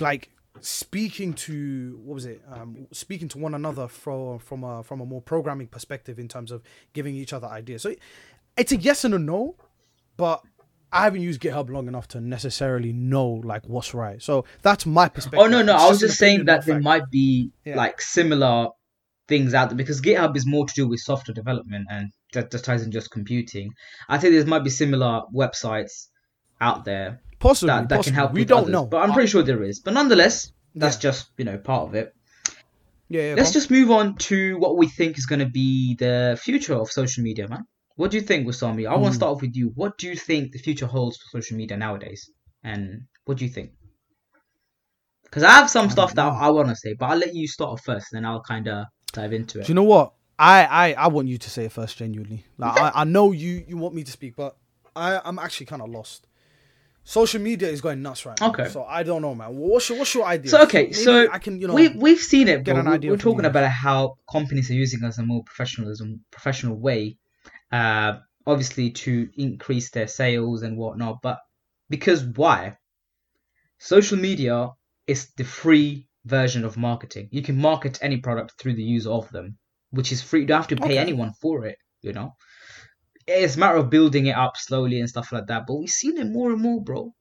like speaking to what was it? Um, speaking to one another from from a from a more programming perspective in terms of giving each other ideas. So it's a yes and a no, but I haven't used GitHub long enough to necessarily know like what's right. So that's my perspective. Oh no, no, It's I was just saying that there fact. might be Yeah. like similar things out there because GitHub is more to do with software development and that just ties in just computing. I think there might be similar websites out there possibly that, that possibly. can help. We don't others, know, but I'm pretty sure there is. But nonetheless, that's Yeah. just you know part of it. Yeah, yeah Let's just move on to what we think is going to be the future of social media, man. What do you think, Wasami? I want Hmm. to start off with you. What do you think the future holds for social media nowadays? And what do you think? Because I have some don't stuff that. I want to say, but I'll let you start off first, then I'll kind of dive into it. Do you know what? I, I, I want you to say it first, genuinely. Like I, I know you, you want me to speak, but I, I'm actually kind of lost. Social media is going nuts right now. Okay. So I don't know, man. What's your what's your idea? So, okay, Maybe so I can you know we we've seen it, get bro. an idea We're talking you. about how companies are using as a more professionalism, professional way, uh, obviously to increase their sales and whatnot. But because why? Social media is the free version of marketing. You can market any product through the use of them, which is free. You don't have to pay Okay. anyone for it. You know, it's a matter of building it up slowly and stuff like that. But we've seen it more and more, bro.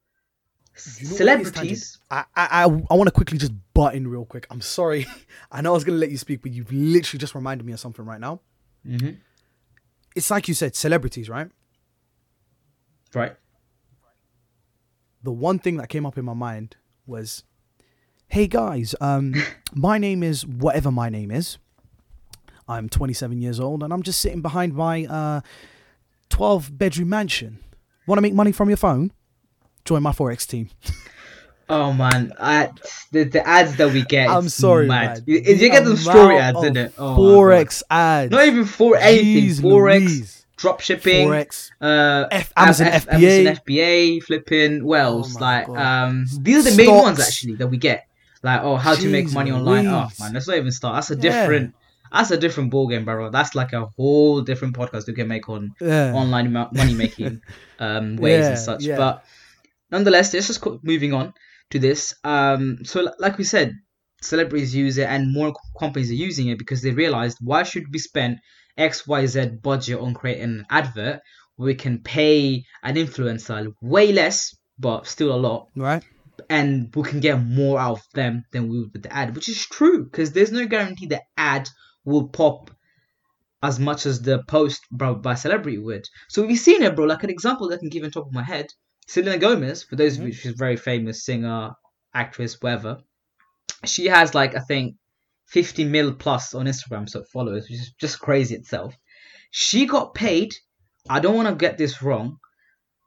You know what it is, Tangent? Celebrities. I, I I I want to quickly just butt in real quick. I'm sorry. I know I was gonna let you speak, but you've literally just reminded me of something right now. hmm It's like you said, celebrities, right? Right. the one thing that came up in my mind was, "Hey guys, um, my name is whatever my name is. I'm 27 years old, and I'm just sitting behind my uh, 12 bedroom mansion. Want to make money from your phone? Join my forex team. Oh man, I, the the ads that we get. I'm sorry, mad. man. You, you The get them story ads, isn't it? Oh, forex ads. Not even for anything. Jeez Forex, Louise. drop shipping, forex. uh, F- Amazon F- FBA. Amazon FBA, flipping. Wells, Oh like God. um, these are the main ones actually that we get. Like, oh, how to make money online. Oh man, let's not even start. That's a Yeah. That's a different ball game, bro. That's like a whole different podcast we can make on Yeah. online money making um, ways Yeah, and such. yeah. But nonetheless, let's just moving on to this. Um, so, like we said, celebrities use it, and more companies are using it because they realized why should we spend X Y Z budget on creating an advert where we can pay an influencer way less, but still a lot, Right. and we can get more out of them than we would with the ad, which is true because there's no guarantee the ad will pop as much as the post bro by celebrity would. So we've seen it, bro. Like an example that I can give on top of my head, Selena Gomez, for those of mm-hmm. you, she's a very famous singer, actress, whatever. She has like I think 50 mil plus on Instagram so followers, which is just crazy itself. She got paid. I don't want to get this wrong.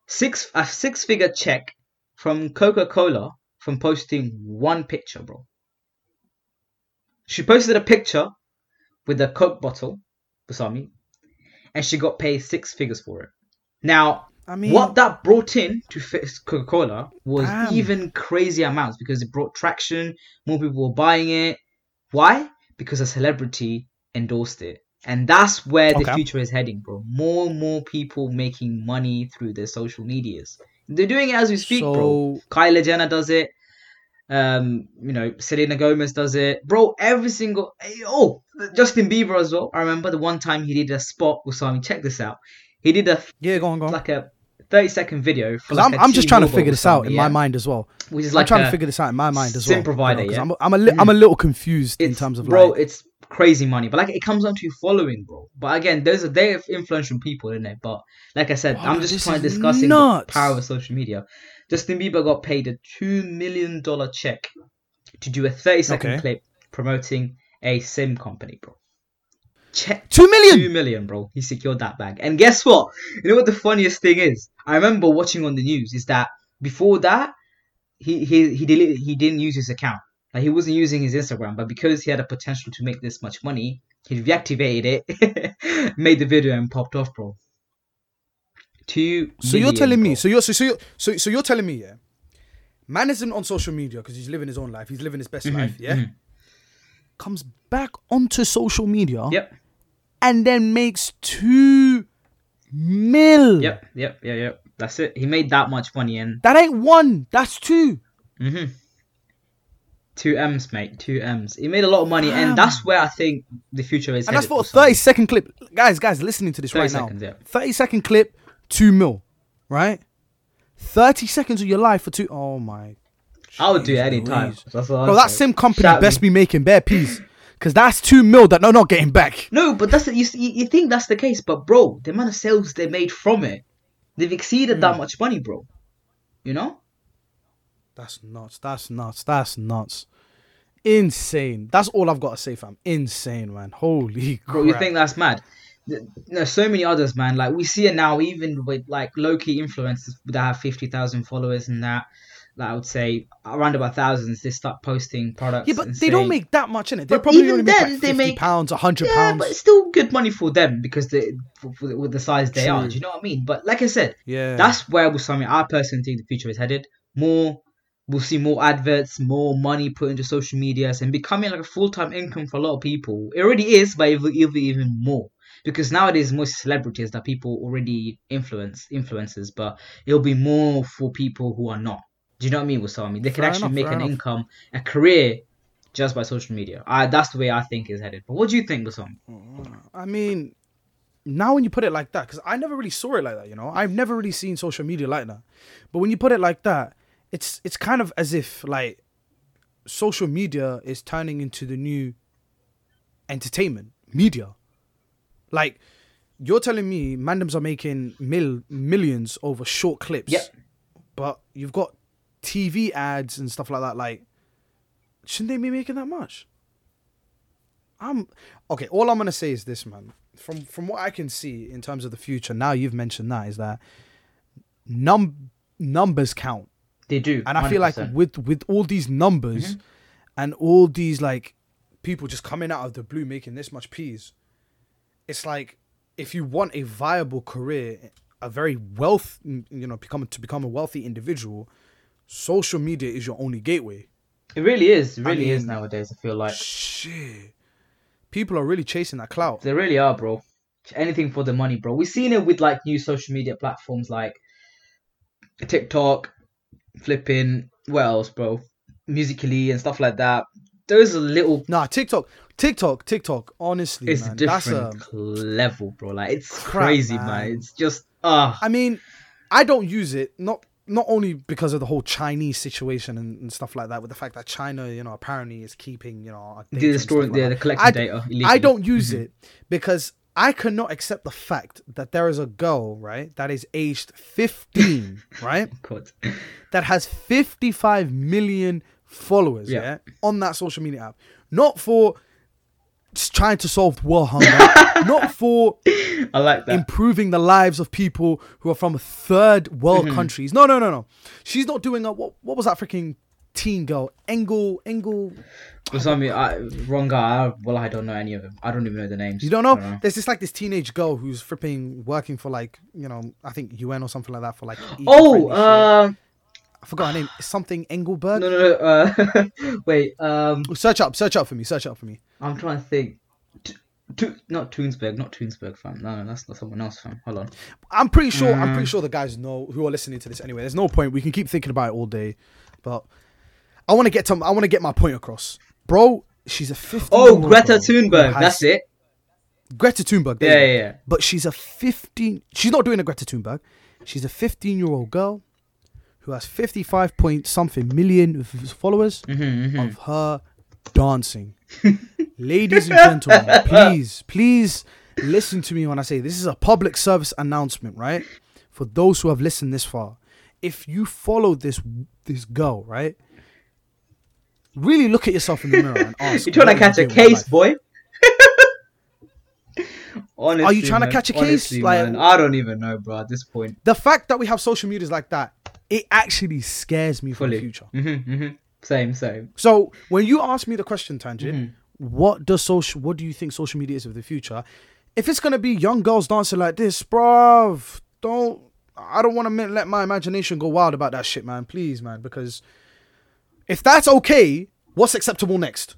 Six a six figure check from Coca Cola from posting one picture, bro. She posted a picture with a Coke bottle, Basami, and she got paid six figures for it. Now, I mean, what that brought in to Coca Cola was Damn. even crazy amounts because it brought traction, more people were buying it. Why? Because a celebrity endorsed it. And that's where the Okay. future is heading, bro. More and more people making money through their social medias. They're doing it as we speak, bro. so Kylie Jenner does it. Um, you know, Selena Gomez does it, bro. Every single oh, Justin Bieber as well. I remember the one time he did a spot with Simon. Check this out. He did a yeah, go on, go on. like a thirty second video. for like I'm, I'm just trying to figure this out in yeah? my mind as well. Which is I'm like trying a to figure this out in my mind as well. provider, you know, yeah? I'm, I'm, a li- Mm. I'm a little confused in terms of bro. like. It's crazy money, but like it comes down to your following, bro. But again, there's a day of influential people in it. But like I said, Oh, I'm just trying to is discussing the power of social media. Justin Bieber got paid a two million dollar check to do a 30 second Okay. clip promoting a sim company, bro. Check Two million. two million, bro. He secured that bag. And guess what? You know what the funniest thing is? I remember watching on the news is that before that, he he he deleted, he didn't use his account. Like he wasn't using his Instagram, but because he had a potential to make this much money, he reactivated it, made the video, and popped off, bro. Two. So you're telling me, so you're so so you're, so, so you're telling me, yeah, man isn't on social media because he's living his own life. He's living his best Mhm, life. Yeah, mhm. comes back onto social media. Yep. and then makes two mil. Yep. Yep. Yeah. Yep. That's it. He made that much money, and That ain't one. That's two. hmm Two M's, mate. Two M's. He made a lot of money, Damn. and that's where I think the future is. And that's for a 30 second clip. Guys, guys, listening to this 30 right seconds, now. yeah. 30 second clip, two mil. Right? 30 seconds of your life for two. Oh my. I would do it any time. Louise. That's what Bro, that sim company Shout best me. be making bare peas. Because that's two mil that they're not getting back. No, but that's you, you. Think that's the case, but bro, the amount of sales they made from it, they've exceeded Hmm. that much money, bro. You know? That's nuts. That's nuts. That's nuts. Insane. That's all I've got to say, fam. Insane, man. Holy crap. Bro, you think that's mad? There's so many others, man. Like we see it now, even with like low key influencers that have fifty thousand followers and that. Like I would say around about thousands, they start posting products. Yeah, but and they don't make that much in it. They probably even then, like they 50 make- pounds, 100 Yeah, pounds. but it's still good money for them because they for, for, the- with the size they are. Do you know what I mean? But like I said, yeah. that's where with something I personally think the future is headed. More, we'll see more adverts, more money put into social medias, and becoming like a full time income for a lot of people. It already is, but it'll, it'll be even more because nowadays most celebrities that people already influence influencers, but it'll be more for people who are not. Do you know what I mean? Something, they can Fair actually enough, make an enough. income, a career. Just by social media, I, that's the way I think is headed. But what do you think, Basam? I mean, now when you put it like that, because I never really saw it like that, you know, I've never really seen social media like that. But when you put it like that, it's it's kind of as if like social media is turning into the new entertainment media. Like you're telling me mandems are making mil millions over short clips. Yep. But you've got TV ads and stuff like that. Like, shouldn't they be making that much? I'm okay. All I'm gonna say is this, man. From from what I can see in terms of the future, now you've mentioned that is that num numbers count, They do, and I feel like with with all these numbers mm-hmm. and all these like people just coming out of the blue making this much peas, it's like if you want a viable career, a very wealth, you know, become to become a wealthy individual, social media is your only gateway. It really is. It really is mean- nowadays. I feel like Shit. People are really chasing that clout. they really are, bro. Anything for the money, bro. We've seen it with like new social media platforms like TikTok, flipping, what else, bro? Musical.ly and stuff like that. Those are little. Nah, TikTok, TikTok, TikTok. Honestly, It's man, a that's different a. level, bro. Like it's Crap, crazy, man. man. It's just ah. I mean, I don't use it not not only because of the whole Chinese situation and, and stuff like that, with the fact that China, you know, apparently is keeping, you know, the story, like that. the collecting I- data. I don't use Mhm. it because I cannot accept the fact that there is a girl, right, that is aged 15, right, God. that has 55 million followers, Yeah. yeah, on that social media app. Not for trying to solve world hunger, not for I like that. improving the lives of people who are from third world Mm-hmm. countries. No, no, no, no. She's not doing a what? What was that freaking teen girl? Engel, Engel. For some, I, wrong guy. I, well, I don't know any of them. I don't even know the names. You don't know? Don't There's this like this teenage girl who's flipping working for like you know I think UN or something like that for like. Oh, shit. I forgot her name. Something Engelberg. no, no, no. Uh, wait. Um, Search up, search up for me. Search up for me. I'm trying to think. T- to, not Toonsberg, not Toonsberg, fam. No, no, that's not someone else, fam. Hold on. I'm pretty sure. I'm Mm. pretty sure the guys know who are listening to this anyway. There's no point. We can keep thinking about it all day, but I want to get to. I want to get my point across, bro. She's a 15. Oh, Greta Thunberg. That's it. Greta Thunberg. Yeah, yeah, yeah. But she's a 15. She's not doing a Greta Thunberg. She's a 15 year old girl who has 55 point something million followers Mm-hmm, of her dancing. Ladies and gentlemen, please, please listen to me when I say this is a public service announcement, right? For those who have listened this far, if you follow this this girl, right? Really look at yourself in the mirror and ask. You're trying to catch a doing with your case, boy. Honestly, Are you trying to catch a case? Honestly, Like- man, I don't even know, bro. At this point, The fact that we have social medias like that, it actually scares me for the future. Mm-hmm, mm-hmm. Same, same. So when you ask me the question, Tangent, Mm-hmm. what does social? What do you think social media is of the future? If it's gonna be young girls dancing like this, bruv, don't. I don't want to let my imagination go wild about that shit, man. Please, man, because if that's okay, what's acceptable next?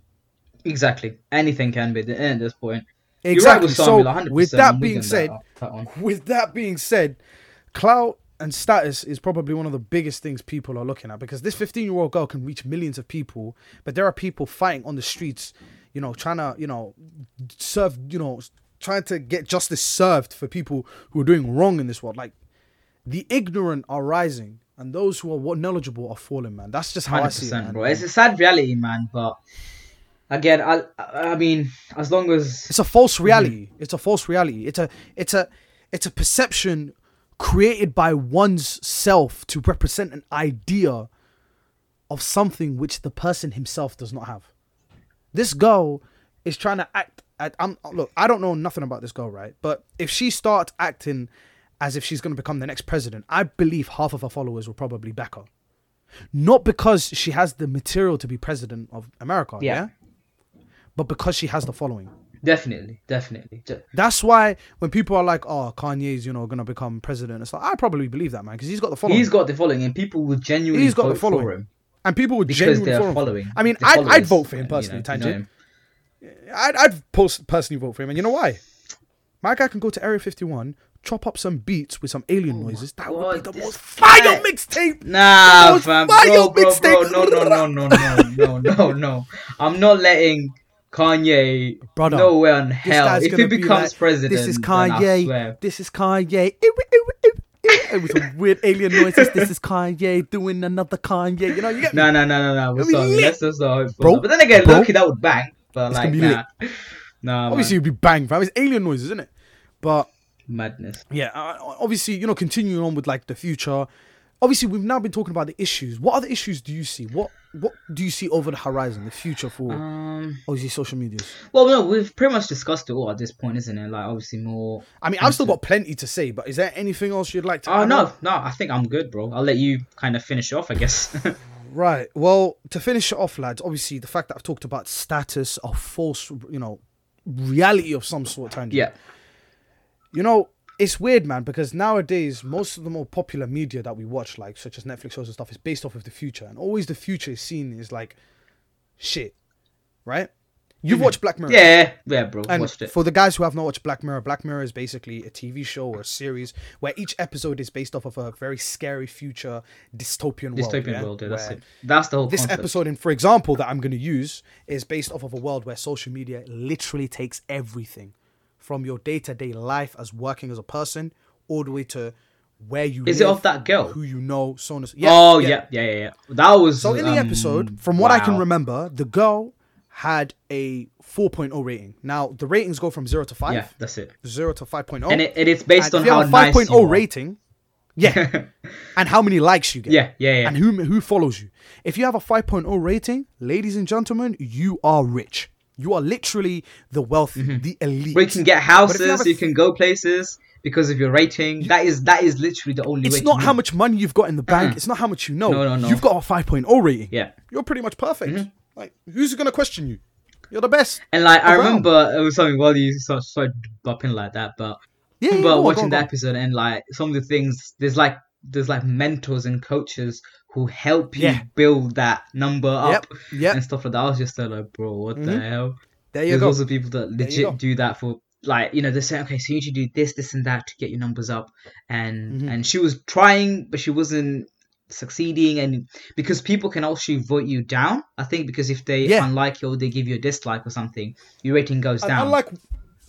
Exactly. Anything can be at this point. Exactly. Right with so 100%. with that being said, that, that with that being said, clout and status is probably one of the biggest things people are looking at because this 15 year old girl can reach millions of people, but there are people fighting on the streets, you know, trying to, you know, serve, you know, trying to get justice served for people who are doing wrong in this world. Like, the ignorant are rising and those who are knowledgeable are falling, man. That's just how I see it. man. bro. It's a sad reality, man. But again, I, I mean, as long as It's a false reality. It's a false reality. It's a it's a it's a perception created by one's self to represent an idea of something which the person himself does not have. This girl is trying to act at I'm look, I don't know nothing about this girl, right? But if she starts acting as if she's going to become the next president, I believe half of her followers will probably back her. Not because she has the material to be president of America, Yeah. yeah? But because she has the following. Definitely, definitely, That's why when people are like, "Oh, Kanye's you know gonna become president," it's like I probably believe that man because he's got the following. he's got the following, and people will genuinely He's got the following. for him and people would because genuinely following. I mean, I'd, I'd vote for him you know, personally, you know. I'd, I'd post personally vote for him, and you know why? My guy can go to Area 51, chop up some beats with some alien oh noises. That would be the most fire guy. mixtape. Nah, fam, fire bro, bro, bro, no, no, no, no, no, no, no, no. I'm not letting Kanye Brother, nowhere on hell. If he becomes like, president, This is Kanye. This is Kanye. Ew, ew, ew, ew. It was some weird alien noises. This is Kanye doing another Kanye. You know, you get? No, no, no, no, no. We're sorry. lit. Let's just not hope. But then again, bro. Loki, that would bang. But It's like, nah. Nah, Obviously, it'd be bang, fam. It's alien noises, isn't it? But madness. yeah, obviously, you know, continuing on with like the future. Obviously, we've now been talking about the issues. What other issues do you see? What what do you see over the horizon, the future for Um. obviously social medias? Well, no, we've pretty much discussed it all at this point, isn't it? Like, obviously, more. I mean, I've still got plenty to say, but is there anything else you'd like to? Oh no, on? no. I think I'm good, bro. I'll let you kind of finish off, I guess. Right. Well, to finish it off, lads, obviously the fact that I've talked about status, a false, you know, reality of some sort, Tangent. yeah. You know, it's weird, man, because nowadays most of the more popular media that we watch, like such as Netflix shows and stuff, is based off of the future, and always the future is seen as like shit, right? You've watched Black Mirror. Yeah, yeah, bro. And watched it. for the guys who have not watched Black Mirror, Black Mirror is basically a TV show or a series where each episode is based off of a very scary future dystopian world. Dystopian yeah? world. Yeah, that's Where it. That's the whole This concept. episode, in for example, that I'm going to use is based off of a world where social media literally takes everything from your day to day life as working as a person all the way to where you Is it live, of that girl? who you know, so on and so. Yeah, oh yeah. yeah, yeah, yeah, That was So in the um, episode, from what I can remember, the girl had a 4.0 rating. Now the ratings go from zero to five, Yeah, that's it. zero to 5.0. And it, it is based And on how have a nice 5.0 you are. rating, yeah, and how many likes you get. Yeah, yeah, yeah. And who who follows you. If you have a 5.0 rating, ladies and gentlemen, you are rich. You are literally the wealthy, the elite. Where you can get But you houses, you can go places because of your rating. That is that is literally the only way. It's not how much money you've got in the bank. It's not how much you know. No, no, no. You've got a 5.0 rating. Yeah. You're pretty much perfect. Mhm. Like, who's gonna question you? You're the best. And like I remember it was something while you started started bopping like that, but Yeah, yeah, go watching on. episode and like some of the things there's like there's like mentors and coaches who help you Yeah. build that number up Yep, yep. and stuff like that. I was just there like, bro, what the Mhm. hell? There you There's go. also people that legit do that for like you know they say okay so you need to do this this and that to get your numbers up and Mhm. and she was trying but she wasn't succeeding and because people can also vote you down i think because if they Yeah. unlike you or they give you a dislike or something your rating goes And down unlike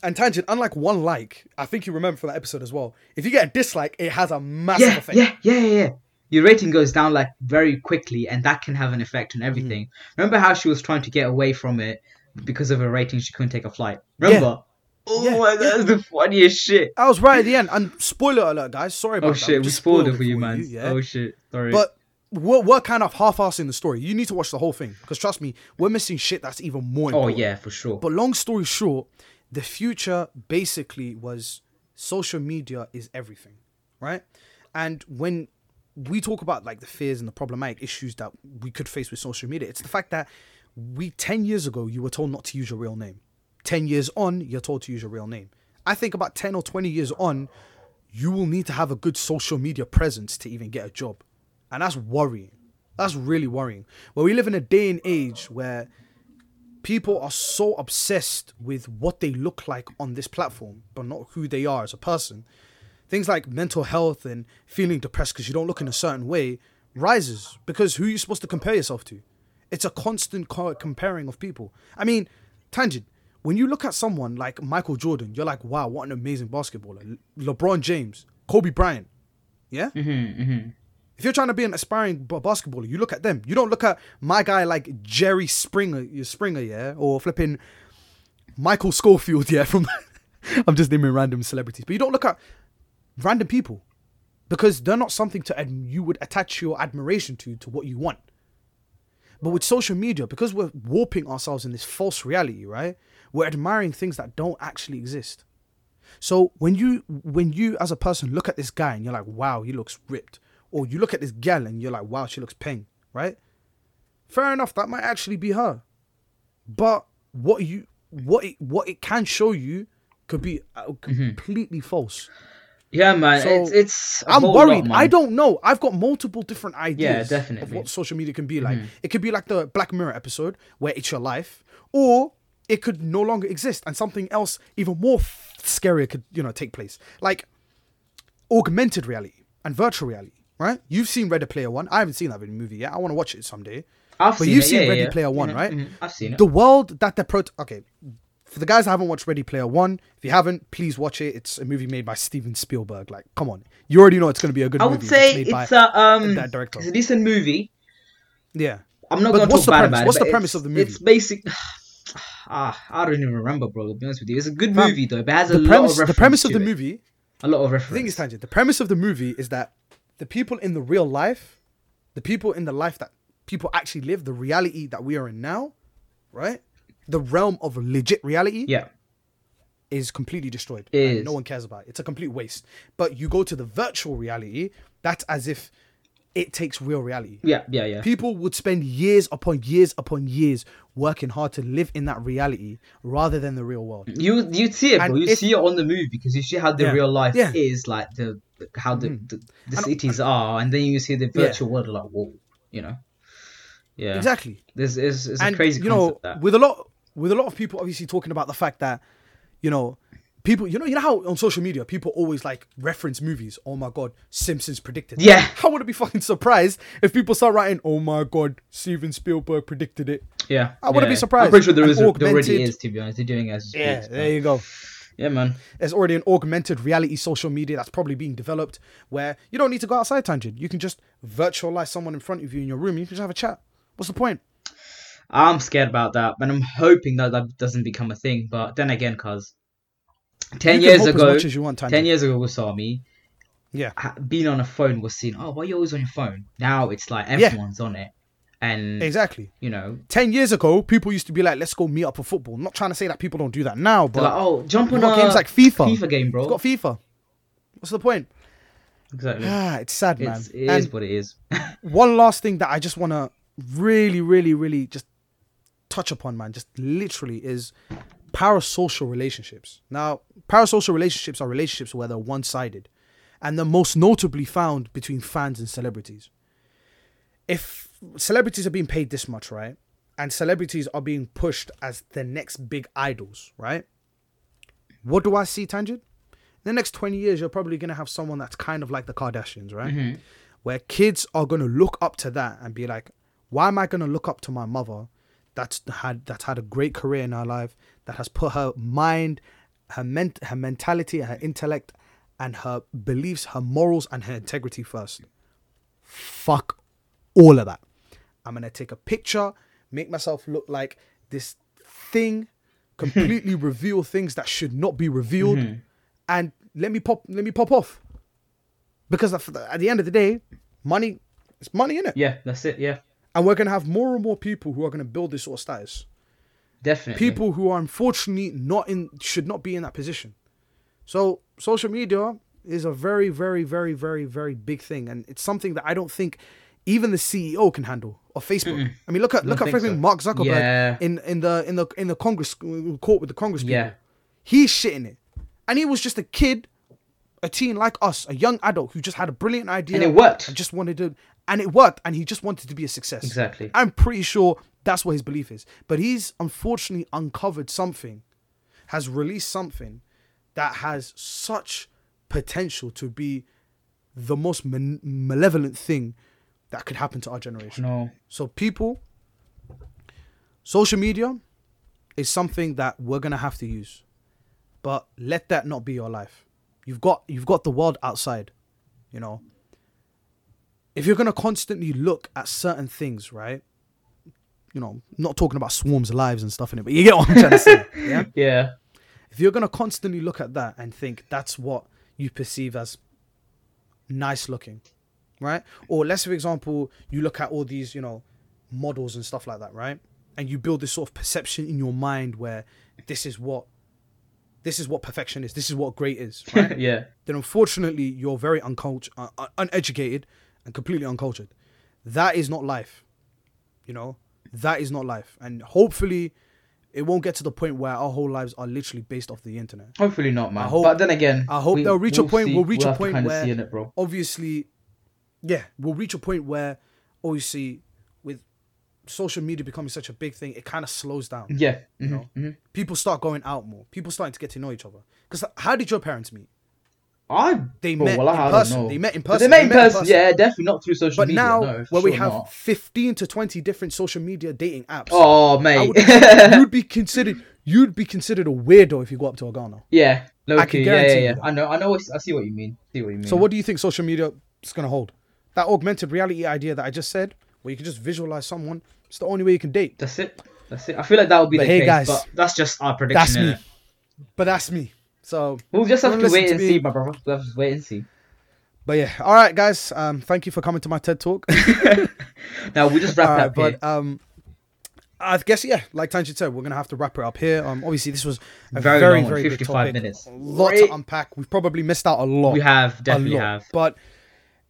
and tangent, unlike one like, I think you remember from that episode as well. If you get a dislike, it has a massive yeah, effect. yeah yeah yeah yeah your rating goes down like very quickly and that can have an effect Mm. on everything remember how she was trying to get away from it because of her rating she couldn't take a flight remember oh Yeah, my god that's the funniest shit I was right at the end. And spoiler alert, guys. Sorry about oh that. Oh shit we just spoiled it for you man yeah? oh shit sorry But we're, we're kind of half-assing the story. You need to watch the whole thing because trust me, we're missing shit that's even more. Oh yeah, for sure. But long story short, the future basically was social media is everything, right? And when we talk about like the fears and the problematic issues that we could face with social media, it's the fact that we 10 years ago you were told not to use your real name. 10 years on, you're told to use your real name. I think about 10 or 20 years on, you will need to have a good social media presence to even get a job. And that's worrying. That's really worrying. Where we live in a day and age where people are so obsessed with what they look like on this platform, but not who they are as a person. Things like mental health and feeling depressed because you don't look in a certain way rises because who are you supposed to compare yourself to? It's a constant comparing of people. I mean, tangent. When you look at someone like Michael Jordan, you're like, wow, what an amazing basketballer. Le- LeBron James, Kobe Bryant. Yeah? Mm-hmm, mm-hmm. If you're trying to be an aspiring b- basketballer, you look at them. You don't look at my guy like Jerry Springer, you Springer, yeah, or flipping Michael Schofield, yeah. From I'm just naming random celebrities, but you don't look at random people because they're not something to ad- you would attach your admiration to to what you want. But with social media, because we're warping ourselves in this false reality, right? We're admiring things that don't actually exist. So when you when you as a person look at this guy and you're like, wow, he looks ripped, or you look at this gal and you're like, wow, she looks peng, right? Fair enough, that might actually be her. But what you what it, what it can show you could be uh, completely false. Yeah, man. So, it's it's. I'm worried. lot. I don't know. I've got multiple different ideas of definitely. Mm-hmm. what social media can be like. It could be like the Black Mirror episode where it's your life, or it could no longer exist and something else even more f- scarier could you know take place. Like augmented reality and virtual reality. Right? You've seen Ready Player One. I haven't seen that movie yet. I want to watch it someday. I've but seen you've it, seen yeah, Ready yeah. Player One, Mhm, right? mhm. I've seen it. The world that they're pro. Okay, for the guys that haven't watched Ready Player One, if you haven't, please watch it. It's a movie made by Steven Spielberg. Like, come on, you already know it's going to be a good movie. I would if say made by- it's a um, that director. it's a decent movie. yeah. I'm not gonna what's talk the bad premise? about it. What's the premise of the movie? It's basic. Ah, I don't even remember, bro. To be honest with you, it's a good Fam, movie though. But it has a The lot premise, of the premise of the it. movie. A lot of The reference. thing is, tangent. The premise of the movie is that the people in the real life, the people in the life that people actually live, the reality that we are in now, right? The realm of legit reality yeah, is completely destroyed. It and is. no one cares about it. It's a complete waste. But you go to the virtual reality, that's as if it takes real reality. yeah, yeah, yeah. People would spend years upon years upon years working hard to live in that reality rather than the real world. You you see it, bro. You see it on the movie because you see how the Yeah. real life Yeah. is, like the how the Mhm. the, the And- cities are, and then you see the Yeah. virtual world. Like, whoa, you know. Yeah. Exactly. This is it's a crazy you know concept. that. with a lot with a lot of people obviously talking about the fact that you know people you know you know how on social media people always like reference movies oh my god simpsons predicted it." Yeah. i wouldn't be fucking surprised if people start writing oh my god steven spielberg predicted it Yeah. I wouldn't be surprised. I'm pretty sure there is. There already is. To be honest, they're doing it as. yeah speak, there you go Yeah, man. there's already an augmented reality social media that's probably being developed where you don't need to go outside tangent you can just virtualize someone in front of you in your room you can just have a chat what's the point I'm scared about that, and I'm hoping that that doesn't become a thing. But then again, cause ten You years ago, as as want ten years ago, we saw me. Yeah. being on a phone was seen. Oh, why are you always on your phone? Now it's like everyone's on it, and exactly you know, 10 years ago, people used to be like, let's go meet up for football. I'm not trying to say that people don't do that now, but like, oh, jump on a games like FIFA. FIFA game, bro. We've got FIFA. What's the point? exactly. Ah, it's sad, man. It's, it is what it is. one last thing that I just want to really, really, really just touch upon, man, just literally is parasocial relationships. Now, parasocial relationships are relationships where they're one sided, and they're most notably found between fans and celebrities. If celebrities are being paid this much, right, and celebrities are being pushed as the next big idols, right, what do I see, Tangent? In the next 20 years, you're probably going to have someone that's kind of like the Kardashians, right? Mm-hmm. Where kids are going to look up to that and be like, why am I going to look up to my mother that's had that's had a great career in her life, that has put her mind, her ment- her mentality, her intellect, and her beliefs, her morals, and her integrity first. Fuck all of that. I'm gonna take a picture, make myself look like this thing, completely reveal things that should not be revealed, mm-hmm. and let me pop let me pop off. Because at the- at the end of the day, money it's money in it. yeah, that's it. Yeah, And we're gonna have more and more people who are gonna build this sort of status. definitely. People who are unfortunately not in should not be in that position. So social media is a very, very, very, very, very big thing, and it's something that I don't think even the CEO can handle or Facebook. I mean, look at look at freaking so. Mark Zuckerberg Yeah. in in the in the in the Congress court with the Congress people. Yeah. He's shitting it, and he was just a kid, a teen like us, a young adult who just had a brilliant idea And it worked. and just wanted to, and it worked, and he just wanted to be a success. Exactly. I'm pretty sure that's what his belief is. But he's unfortunately uncovered something, has released something that has such potential to be the most malevolent thing that could happen to our generation. No. So people, social media is something that we're gonna have to use, but let that not be your life. You've got you've got the world outside, you know. If you're gonna constantly look at certain things, right? You know, not talking about swarms lives and stuff in it, but you get what I'm trying to say. Yeah. Yeah. If you're gonna constantly look at that and think that's what you perceive as nice looking, right? Or let's say, for example, you look at all these, you know, models and stuff like that, right? And you build this sort of perception in your mind where this is what this is what perfection is, this is what great is, right? yeah. then unfortunately you're very uncultured, uh, uh, uneducated and completely uncultured. That is not life. You know, that is not life. And hopefully it won't get to the point where our whole lives are literally based off the internet. Hopefully not, man. hope- but then again, I hope we- they'll reach a we'll point- see- we'll reach a have to point where- it, bro. obviously, yeah, we'll reach a point where obviously with social media becoming such a big thing, it kind of slows down. Yeah. You mhm, know, mhm. people start going out more. People starting to get to know each other. Because how did your parents meet? I They bro, met well, in person. They met in person. They met in They met in person. person. Yeah, definitely not through social But media. But now, no, where we have not. 15 to 20 different social media dating apps, Oh, mate. would- you'd be considered you'd be considered a weirdo if you go up to a Ghana. yeah. Low I can Yeah, yeah. I know. I know. I see what you mean. See what you mean. So, what do you think social media is going to hold? That augmented reality idea that I just said, where you can just visualize someone, it's the only way you can date. That's it. That's it. I feel like that would be But the hey, case, guys, but that's just our prediction. That's me. innit? But that's me. So, We'll just have to wait to and me. see, my brother. We'll have to wait and see. but yeah. All right, guys. Um, thank you for coming to my TED talk. Now we'll just wrap All right, up but um, I guess yeah, like Tanji said, we're gonna have to wrap it up here. Um, obviously this was a Very very long very, 55 topic. minutes. A lot to unpack. We've probably missed out a lot. we have definitely have. But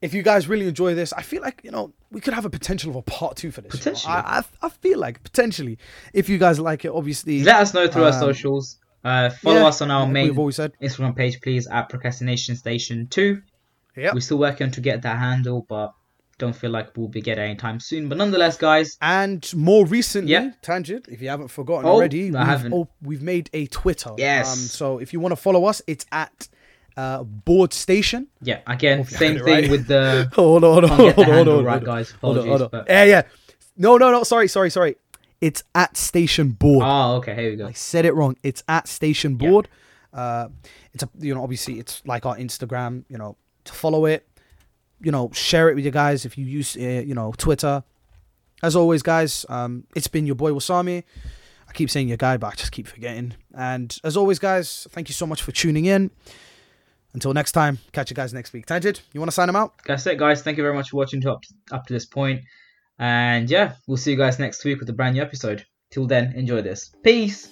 if you guys really enjoy this, I feel like you know we could have a potential of a part two for this. Potentially. I, I I feel like potentially if you guys like it, obviously. Let us know through our Um, socials. Uh, follow yeah, us on our main. Instagram page, please, at Procrastination Station Two. Yep. We're still working to get that handle, but don't feel like we'll be getting anytime soon. But nonetheless, guys, And more recently, Yeah. Tangent, if you haven't forgotten Oh, already, I we've, haven't. op- we've made a Twitter. Yes. Um, so if you want to follow us, it's at uh, Board Station. yeah, again, same thing right. with the. Hold on, hold on, Can't get the hold on, hold on, right, guys. Hold on, hold on. but- Yeah, yeah. No, no, no. Sorry, sorry, sorry. It's at Station Board. Oh, okay, here we go. I said it wrong. It's at Station Yeah. Board. Uh, it's a you know obviously it's like our Instagram. You know to follow it. You know share it with you guys if you use uh, you know Twitter. As always, guys, um, it's been your boy Wasami. I keep saying your guy, but I just keep forgetting. And as always, guys, thank you so much for tuning in. Until next time, catch you guys next week. Tangid, you want to sign them out? That's it, guys. Thank you very much for watching up, up to this point. And yeah, we'll see you guys next week with a brand new episode. Till then, enjoy this. Peace.